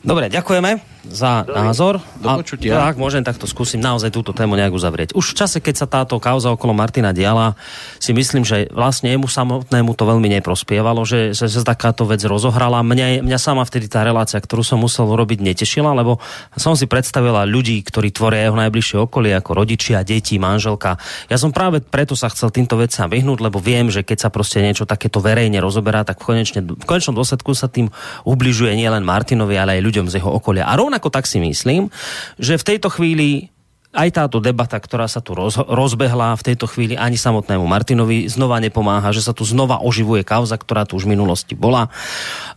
Dobre, ďakujeme za Dobre. názor. Do A počutia. Tak, môžem takto skúsim naozaj túto tému nejak uzavrieť. Už v čase, keď sa táto kauza okolo Martina diala, si myslím, že vlastne jemu samotnému to veľmi neprospievalo, že, že sa takáto vec rozohrala. Mňa, mňa sama vtedy tá relácia, ktorú som musel robiť, netešila, lebo som si predstavila ľudí, ktorí tvoria jeho najbližšie okolie, ako rodičia, deti, manželka. Ja som práve preto sa chcel týmto veciam vyhnúť, lebo viem, že keď sa proste niečo takéto verejne rozoberá, tak v, konečne, v konečnom dôsledku sa tým ubližuje nielen Martinovi, ale aj ľuďom z jeho okolia. A rovnako tak si myslím, že v tejto chvíli aj táto debata, ktorá sa tu roz, rozbehla v tejto chvíli ani samotnému Martinovi znova nepomáha, že sa tu znova oživuje kauza, ktorá tu už v minulosti bola.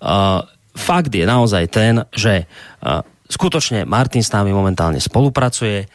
Uh, fakt je naozaj ten, že uh, skutočne Martin s nami momentálne spolupracuje.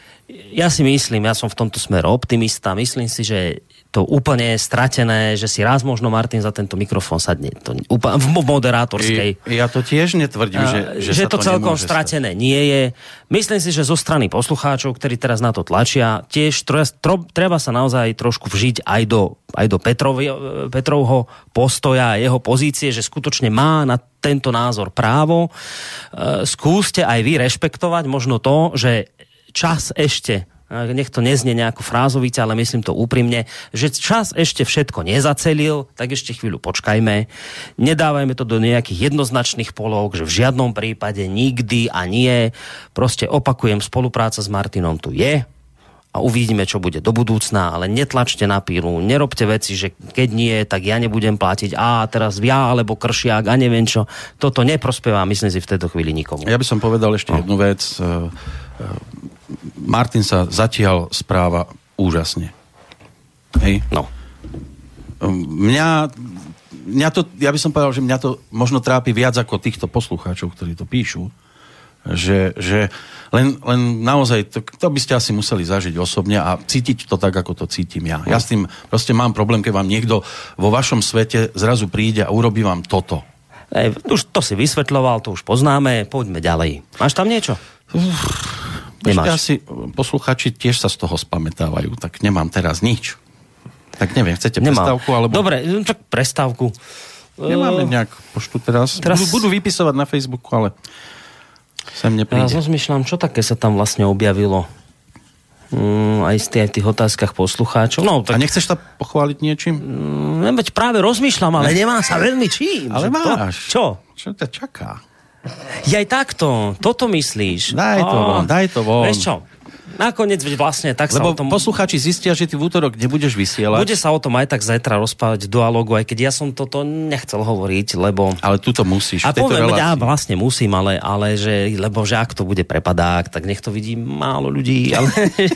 Ja si myslím, ja som v tomto smere optimista, myslím si, že to úplne stratené, že si raz možno Martin za tento mikrofón sadne. To úplne, v moderátorskej. I, ja to tiež netvrdím, že, že, že sa to celkom stratené nie je. Myslím si, že zo strany poslucháčov, ktorí teraz na to tlačia, tiež tro, tro, treba sa naozaj trošku vžiť aj do, aj do Petrovi, Petrovho postoja a jeho pozície, že skutočne má na tento názor právo. E, skúste aj vy rešpektovať možno to, že čas ešte nech to neznie nejako frázovite, ale myslím to úprimne, že čas ešte všetko nezacelil, tak ešte chvíľu počkajme. Nedávajme to do nejakých jednoznačných polov, že v žiadnom prípade nikdy a nie. Proste opakujem, spolupráca s Martinom tu je a uvidíme, čo bude do budúcna, ale netlačte na pílu, nerobte veci, že keď nie, tak ja nebudem platiť a teraz ja alebo kršiak a neviem čo. Toto neprospieva, myslím si, v tejto chvíli nikomu. Ja by som povedal ešte jednu vec. Martin sa zatiaľ správa úžasne. Hej? No. Mňa, mňa to, ja by som povedal, že mňa to možno trápi viac ako týchto poslucháčov, ktorí to píšu. Že, že len, len naozaj, to, to by ste asi museli zažiť osobne a cítiť to tak, ako to cítim ja. Ja s tým proste mám problém, keď vám niekto vo vašom svete zrazu príde a urobí vám toto. Ej, už to si vysvetľoval, to už poznáme, poďme ďalej. Máš tam niečo? Nemáš. asi posluchači tiež sa z toho spamätávajú, tak nemám teraz nič. Tak neviem, chcete Nemám. prestávku? Alebo... Dobre, no tak prestávku. Nemáme Eh, nejak poštu teraz. teraz- Budú, budú vypisovať na Facebooku, ale sem Ja nepríde. rozmýšľam, čo také sa tam vlastne objavilo. Mm, aj z tých, tých otázkach poslucháčov. No, A tak nechceš sa pochváliť niečím? mm, veď práve rozmýšľam, ale nemá sa veľmi čím. Ale Že to- máš. Čo? Čo ťa čaká? Ja aj takto, toto myslíš. Daj to Á, von, daj to von. Vieš čo, nakoniec vlastne tak sa Lebo o tom... posluchači zistia, že ty v útorok nebudeš vysielať. Bude sa o tom aj tak zajtra rozprávať v dialogu, aj keď ja som toto nechcel hovoriť, lebo... Ale tu to musíš. A poviem, ja relácii. vlastne musím, ale, ale že, lebo že ak to bude prepadák, tak nech to vidí málo ľudí, ale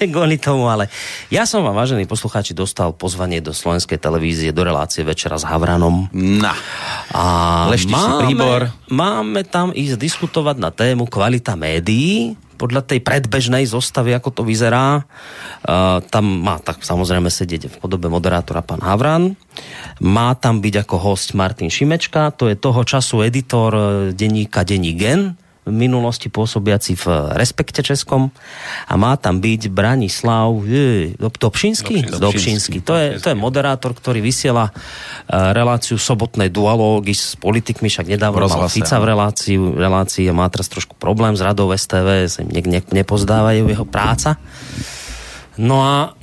kvôli tomu, ale ja som vám, vážení poslucháči, dostal pozvanie do slovenskej televízie, do relácie Večera s Havranom. Na. A Leštiš si príbor. máme tam ísť diskutovať na tému kvalita médií, podľa tej predbežnej zostavy, ako to vyzerá. Uh, tam má tak samozrejme sedieť v podobe moderátora pán Havran. Má tam byť ako host Martin Šimečka, to je toho času editor eh, denníka Denní Gen, v minulosti pôsobiaci v Respekte Českom a má tam byť Branislav je, Dobšinský? Dobšinský. Dobšinský. To je, to je moderátor, ktorý vysiela eh, reláciu sobotnej dualógy s politikmi, však nedávno mal Fica v relácii, relácii a má teraz trošku problém s radou STV, sa im ne, ne, nepozdávajú jeho práca. No a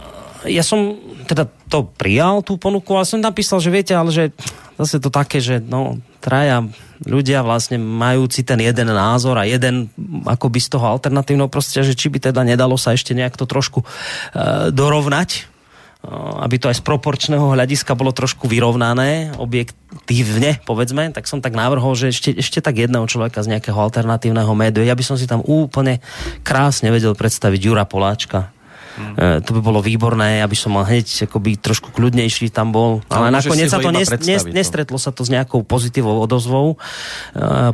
ja som teda to prijal, tú ponuku, ale som napísal, že viete, ale že zase to také, že no, traja ľudia vlastne majúci ten jeden názor a jeden akoby z toho alternatívneho prostredia, že či by teda nedalo sa ešte nejak to trošku e, dorovnať, e, aby to aj z proporčného hľadiska bolo trošku vyrovnané, objektívne, povedzme, tak som tak navrhol, že ešte, ešte tak jedného človeka z nejakého alternatívneho médiu. Ja by som si tam úplne krásne vedel predstaviť Jura Poláčka. Hmm. to by bolo výborné, aby som mal hneď akoby trošku kľudnejší tam bol. Ale, Ale nakoniec sa to nes, nes, no. nestretlo sa to s nejakou pozitívou odozvou uh,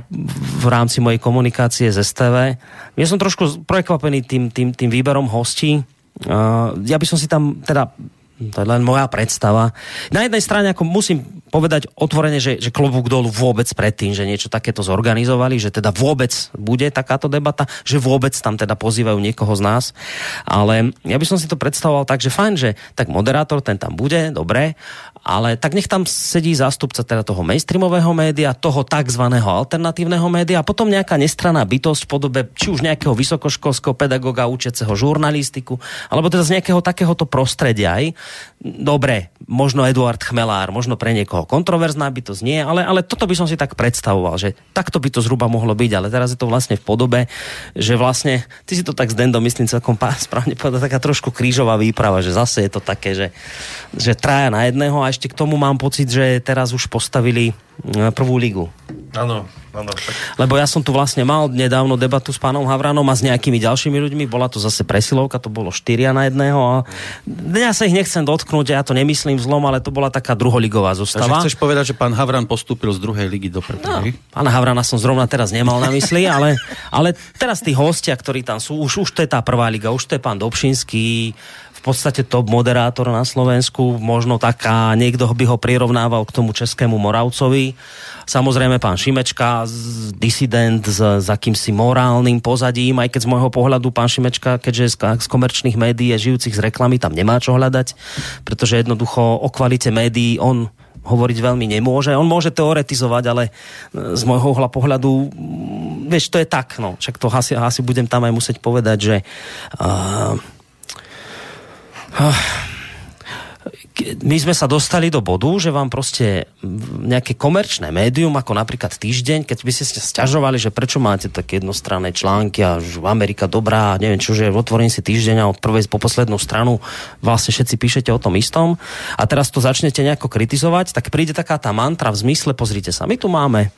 v rámci mojej komunikácie z STV. Ja som trošku prekvapený tým, tým, tým výberom hostí. Uh, ja by som si tam teda to je len moja predstava. Na jednej strane ako musím povedať otvorene, že, že klobúk dolu vôbec predtým, že niečo takéto zorganizovali, že teda vôbec bude takáto debata, že vôbec tam teda pozývajú niekoho z nás. Ale ja by som si to predstavoval tak, že fajn, že tak moderátor ten tam bude, dobre, ale tak nech tam sedí zástupca teda toho mainstreamového média, toho tzv. alternatívneho média a potom nejaká nestraná bytosť v podobe či už nejakého vysokoškolského pedagoga učiaceho žurnalistiku, alebo teda z nejakého takéhoto prostredia aj. Dobre, možno Eduard Chmelár, možno pre niekoho kontroverzná bytosť nie, ale, ale toto by som si tak predstavoval, že takto by to zhruba mohlo byť, ale teraz je to vlastne v podobe, že vlastne, ty si to tak s Dendom myslím celkom správne povedal, taká trošku krížová výprava, že zase je to také, že, že traja na jedného a ešte k tomu mám pocit, že teraz už postavili e, prvú ligu. Áno, áno. Tak... Lebo ja som tu vlastne mal nedávno debatu s pánom Havranom a s nejakými ďalšími ľuďmi, bola to zase presilovka, to bolo štyria na jedného a ja sa ich nechcem dotknúť, ja to nemyslím zlom, ale to bola taká druholigová zostava. Takže chceš povedať, že pán Havran postúpil z druhej ligy do prvej? No, pána Havrana som zrovna teraz nemal na mysli, ale, ale teraz tí hostia, ktorí tam sú, už, už to je tá prvá liga, už to je pán Dobšinský, podstate top moderátor na Slovensku, možno taká, niekto by ho prirovnával k tomu českému Moravcovi. Samozrejme pán Šimečka, disident s, s akýmsi morálnym pozadím, aj keď z môjho pohľadu pán Šimečka, keďže z, z komerčných médií je žijúcich z reklamy, tam nemá čo hľadať, pretože jednoducho o kvalite médií on hovoriť veľmi nemôže. On môže teoretizovať, ale z môjho pohľadu, vieš, to je tak, no. Však to asi, asi budem tam aj musieť povedať, že uh, my sme sa dostali do bodu, že vám proste nejaké komerčné médium, ako napríklad Týždeň, keď by ste sa sťažovali, že prečo máte také jednostranné články a že Amerika dobrá, neviem čo, že otvorím si Týždeň a od prvej po poslednú stranu vlastne všetci píšete o tom istom. A teraz to začnete nejako kritizovať, tak príde taká tá mantra v zmysle, pozrite sa, my tu máme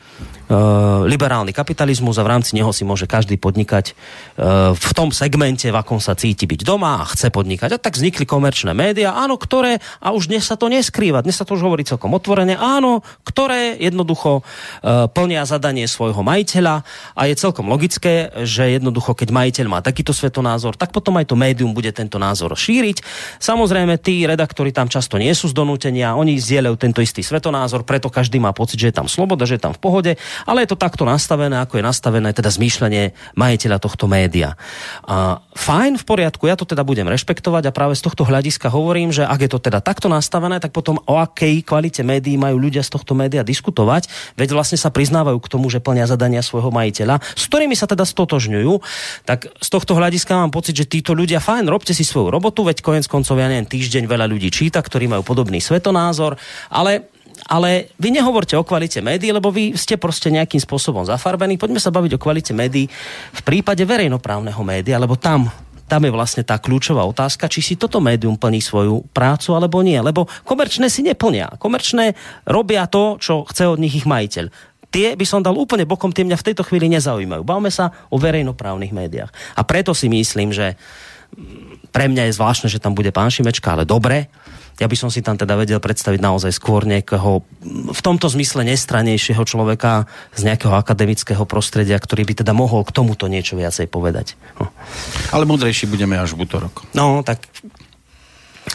liberálny kapitalizmus a v rámci neho si môže každý podnikať uh, v tom segmente, v akom sa cíti byť doma a chce podnikať. A tak vznikli komerčné médiá, áno, ktoré a už dnes sa to neskrýva, dnes sa to už hovorí celkom otvorene, áno, ktoré jednoducho e, plnia zadanie svojho majiteľa a je celkom logické, že jednoducho, keď majiteľ má takýto svetonázor, tak potom aj to médium bude tento názor šíriť. Samozrejme, tí redaktori tam často nie sú z donútenia, oni zdieľajú tento istý svetonázor, preto každý má pocit, že je tam sloboda, že je tam v pohode, ale je to takto nastavené, ako je nastavené teda zmýšľanie majiteľa tohto média. A fajn, v poriadku, ja to teda budem rešpektovať a práve z tohto hľadiska hovorím, že ak je to teda tak takto nastavené, tak potom o akej kvalite médií majú ľudia z tohto média diskutovať, veď vlastne sa priznávajú k tomu, že plnia zadania svojho majiteľa, s ktorými sa teda stotožňujú, tak z tohto hľadiska mám pocit, že títo ľudia, fajn, robte si svoju robotu, veď konec koncov, ja neviem, týždeň veľa ľudí číta, ktorí majú podobný svetonázor, ale ale vy nehovorte o kvalite médií, lebo vy ste proste nejakým spôsobom zafarbení. Poďme sa baviť o kvalite médií v prípade verejnoprávneho média, lebo tam tam je vlastne tá kľúčová otázka, či si toto médium plní svoju prácu alebo nie. Lebo komerčné si neplnia. Komerčné robia to, čo chce od nich ich majiteľ tie by som dal úplne bokom, tie mňa v tejto chvíli nezaujímajú. Bavme sa o verejnoprávnych médiách. A preto si myslím, že pre mňa je zvláštne, že tam bude pán Šimečka, ale dobre, ja by som si tam teda vedel predstaviť naozaj skôr nejakého v tomto zmysle nestranejšieho človeka z nejakého akademického prostredia, ktorý by teda mohol k tomuto niečo viacej povedať. No. Ale múdrejší budeme až v útorok. No, tak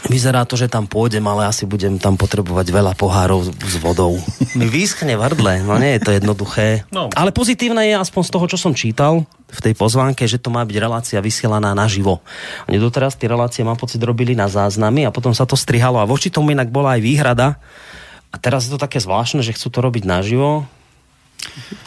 Vyzerá to, že tam pôjdem, ale asi budem tam potrebovať veľa pohárov s vodou. Mi výschne vrdle, no nie je to jednoduché. No. Ale pozitívne je aspoň z toho, čo som čítal v tej pozvánke, že to má byť relácia vysielaná naživo. Oni doteraz tie relácie, mám pocit, robili na záznamy a potom sa to strihalo a voči tomu inak bola aj výhrada. A teraz je to také zvláštne, že chcú to robiť naživo.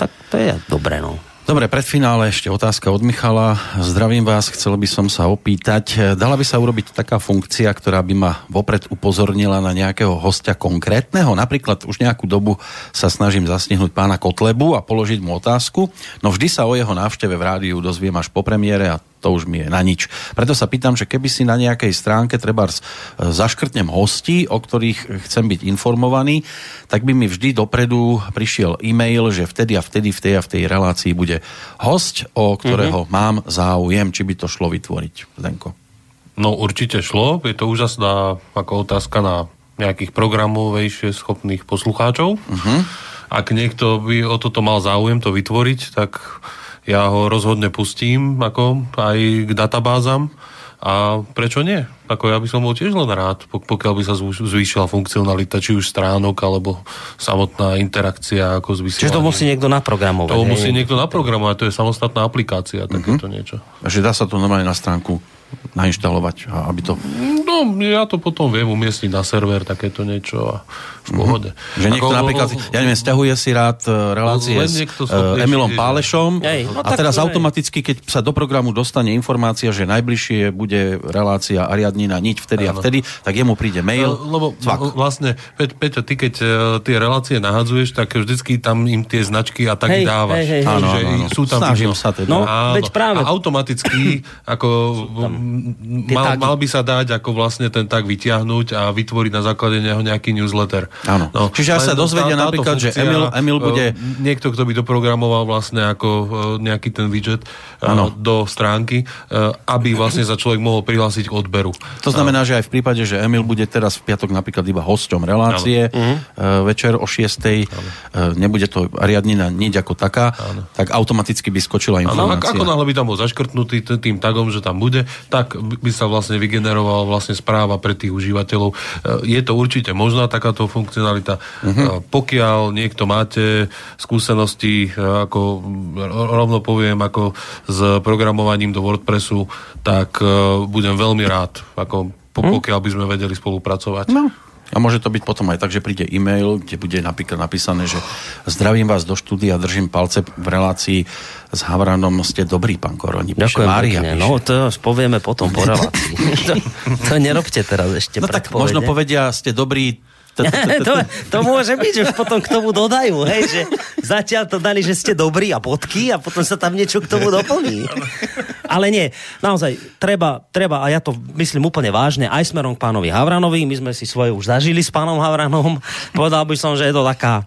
Tak to je dobré, no. Dobre, pred finále ešte otázka od Michala. Zdravím vás, chcel by som sa opýtať, dala by sa urobiť taká funkcia, ktorá by ma vopred upozornila na nejakého hostia konkrétneho? Napríklad už nejakú dobu sa snažím zasnihnúť pána Kotlebu a položiť mu otázku, no vždy sa o jeho návšteve v rádiu dozviem až po premiére a to už mi je na nič. Preto sa pýtam, že keby si na nejakej stránke treba e, zaškrtnem hostí, o ktorých chcem byť informovaný, tak by mi vždy dopredu prišiel e-mail, že vtedy a vtedy v tej a v tej relácii bude host, o ktorého mm-hmm. mám záujem, či by to šlo vytvoriť. Zdenko. No určite šlo, je to úžasná ako otázka na nejakých programovejšie schopných poslucháčov. Uh-huh. Ak niekto by o toto mal záujem to vytvoriť, tak ja ho rozhodne pustím ako aj k databázam A prečo nie? Ako ja by som bol tiež len rád, pokiaľ by sa zvýšila funkcionalita, či už stránok, alebo samotná interakcia ako s. Čiže to musí niekto naprogramovať. To musí niekto naprogramovať, to je samostatná aplikácia, takéto uh-huh. niečo. Že dá sa to normálne na stránku nainštalovať, aby to... No, ja to potom viem umiestniť na server, takéto niečo a v pohode. Mm-hmm. Že niekto Ako, napríklad, ja neviem, stiahuje si rád e, relácie s uh, Emilom Pálešom Ej, no a teraz aj. automaticky, keď sa do programu dostane informácia, že najbližšie bude relácia Ariadnina niť vtedy ano. a vtedy, tak jemu príde mail. No, lebo cvak. vlastne, Pe- Peťo, ty keď uh, tie relácie nahadzuješ, tak vždycky tam im tie značky a tak hej, dávaš. Hej, hej, áno, áno, áno. Sú tam Snažím sa teda. No, áno. veď práve. A automaticky, ako mal, mal by sa dať ako vlastne ten tak vyťahnuť a vytvoriť na základe neho nejaký newsletter. Áno. No, Čiže ja sa dozvedia tá, napríklad, funkcia, že Emil, Emil e, bude... Niekto, kto by doprogramoval vlastne ako e, nejaký ten widget ano. E, do stránky, aby vlastne sa človek mohol prihlásiť k odberu. To znamená, že aj v prípade, že Emil bude teraz v piatok napríklad iba hosťom relácie, ano. večer o 6. Ano. nebude to riadnina niť ako taká, ano. tak automaticky by skočila informácia. Ano, ako náhle by tam bol zaškrtnutý tým tagom, že tam bude, tak by sa vlastne vygenerovala vlastne správa pre tých užívateľov. Je to určite možná takáto funkcionalita. Uh-huh. Pokiaľ niekto máte skúsenosti, e, ako rovno poviem, ako s programovaním do WordPressu, tak e, budem veľmi rád, ako mhm. pokiaľ by sme vedeli spolupracovať. No. A môže to byť potom aj tak, že príde e-mail, kde bude napríklad napísané, že zdravím vás do štúdia, držím palce v relácii s Havranom, ste dobrý, pán Koroni. Ďakujem Mária, pekne. No to povieme potom po relácii. to, to nerobte teraz ešte No tak možno povedia, ste dobrý, to, to môže byť, že potom k tomu dodajú, hej, že zatiaľ to dali, že ste dobrí a bodky a potom sa tam niečo k tomu doplní. Ale nie, naozaj, treba, treba, a ja to myslím úplne vážne, aj smerom k pánovi Havranovi, my sme si svoje už zažili s pánom Havranom, povedal by som, že je to taká,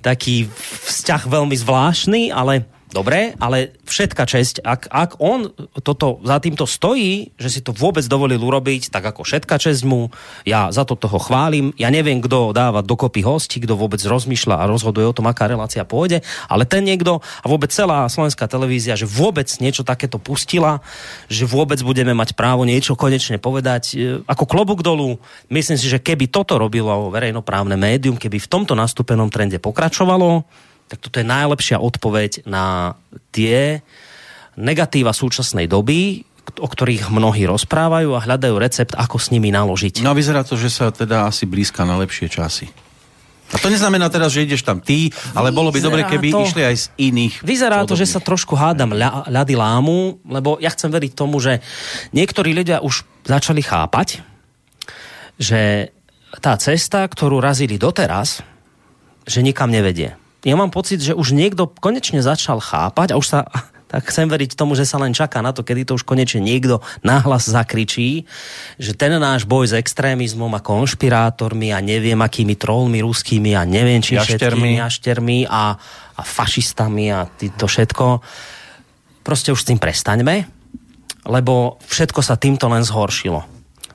taký vzťah veľmi zvláštny, ale Dobre, ale všetka česť, ak, ak on toto, za týmto stojí, že si to vôbec dovolil urobiť, tak ako všetka česť mu, ja za to toho chválim, ja neviem, kto dáva dokopy hosti, kto vôbec rozmýšľa a rozhoduje o tom, aká relácia pôjde, ale ten niekto a vôbec celá slovenská televízia, že vôbec niečo takéto pustila, že vôbec budeme mať právo niečo konečne povedať, e, ako klobúk dolu, myslím si, že keby toto robilo verejnoprávne médium, keby v tomto nastúpenom trende pokračovalo, tak toto je najlepšia odpoveď na tie negatíva súčasnej doby, o ktorých mnohí rozprávajú a hľadajú recept, ako s nimi naložiť. No vyzerá to, že sa teda asi blízka na lepšie časy. A to neznamená teraz, že ideš tam ty, ale bolo by dobre, keby to, išli aj z iných. Vyzerá podobných. to, že sa trošku hádam ľa, ľady lámu, lebo ja chcem veriť tomu, že niektorí ľudia už začali chápať, že tá cesta, ktorú razili doteraz, že nikam nevedie ja mám pocit, že už niekto konečne začal chápať a už sa tak chcem veriť tomu, že sa len čaká na to, kedy to už konečne niekto nahlas zakričí, že ten náš boj s extrémizmom a konšpirátormi a neviem akými trollmi ruskými a neviem či všetkými jaštermi a, a fašistami a to všetko, proste už s tým prestaňme, lebo všetko sa týmto len zhoršilo.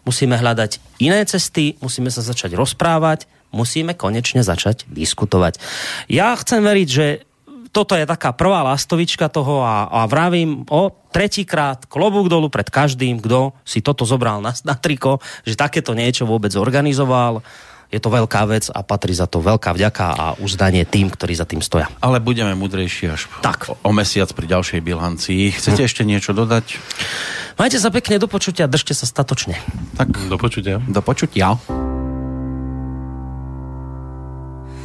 Musíme hľadať iné cesty, musíme sa začať rozprávať, musíme konečne začať diskutovať. Ja chcem veriť, že toto je taká prvá lastovička toho a, a vravím o tretíkrát klobúk dolu pred každým, kto si toto zobral na, na triko, že takéto niečo vôbec organizoval. Je to veľká vec a patrí za to veľká vďaka a uzdanie tým, ktorí za tým stoja. Ale budeme mudrejší až tak. O, o mesiac pri ďalšej bilancii. Chcete hm. ešte niečo dodať? Majte sa pekne do počutia, držte sa statočne. Tak, do počutia. Do počutia.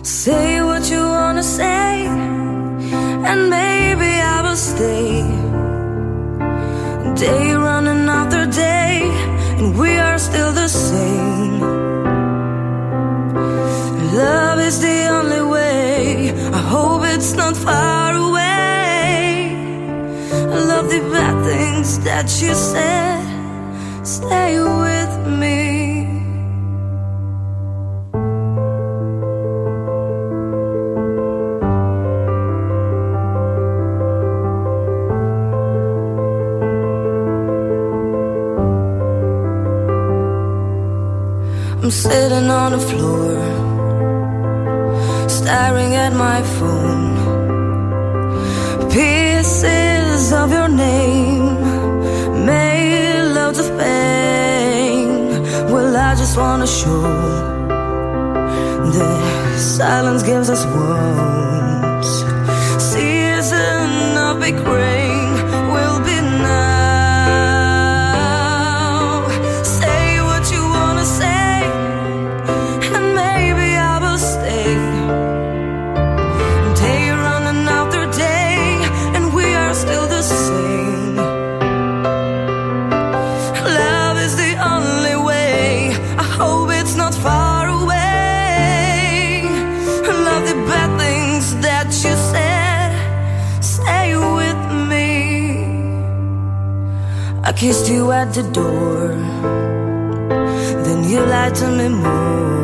Say what you wanna say, and maybe I will stay. Day running after day, and we are still the same. Love is the only way. I hope it's not far away. I love the bad things that you said. Stay with me. I'm sitting on the floor, staring at my phone. Pieces of your name made loads of pain. Well, I just wanna show that silence gives us wounds. Season of big. kissed you at the door. Then you lied to me more.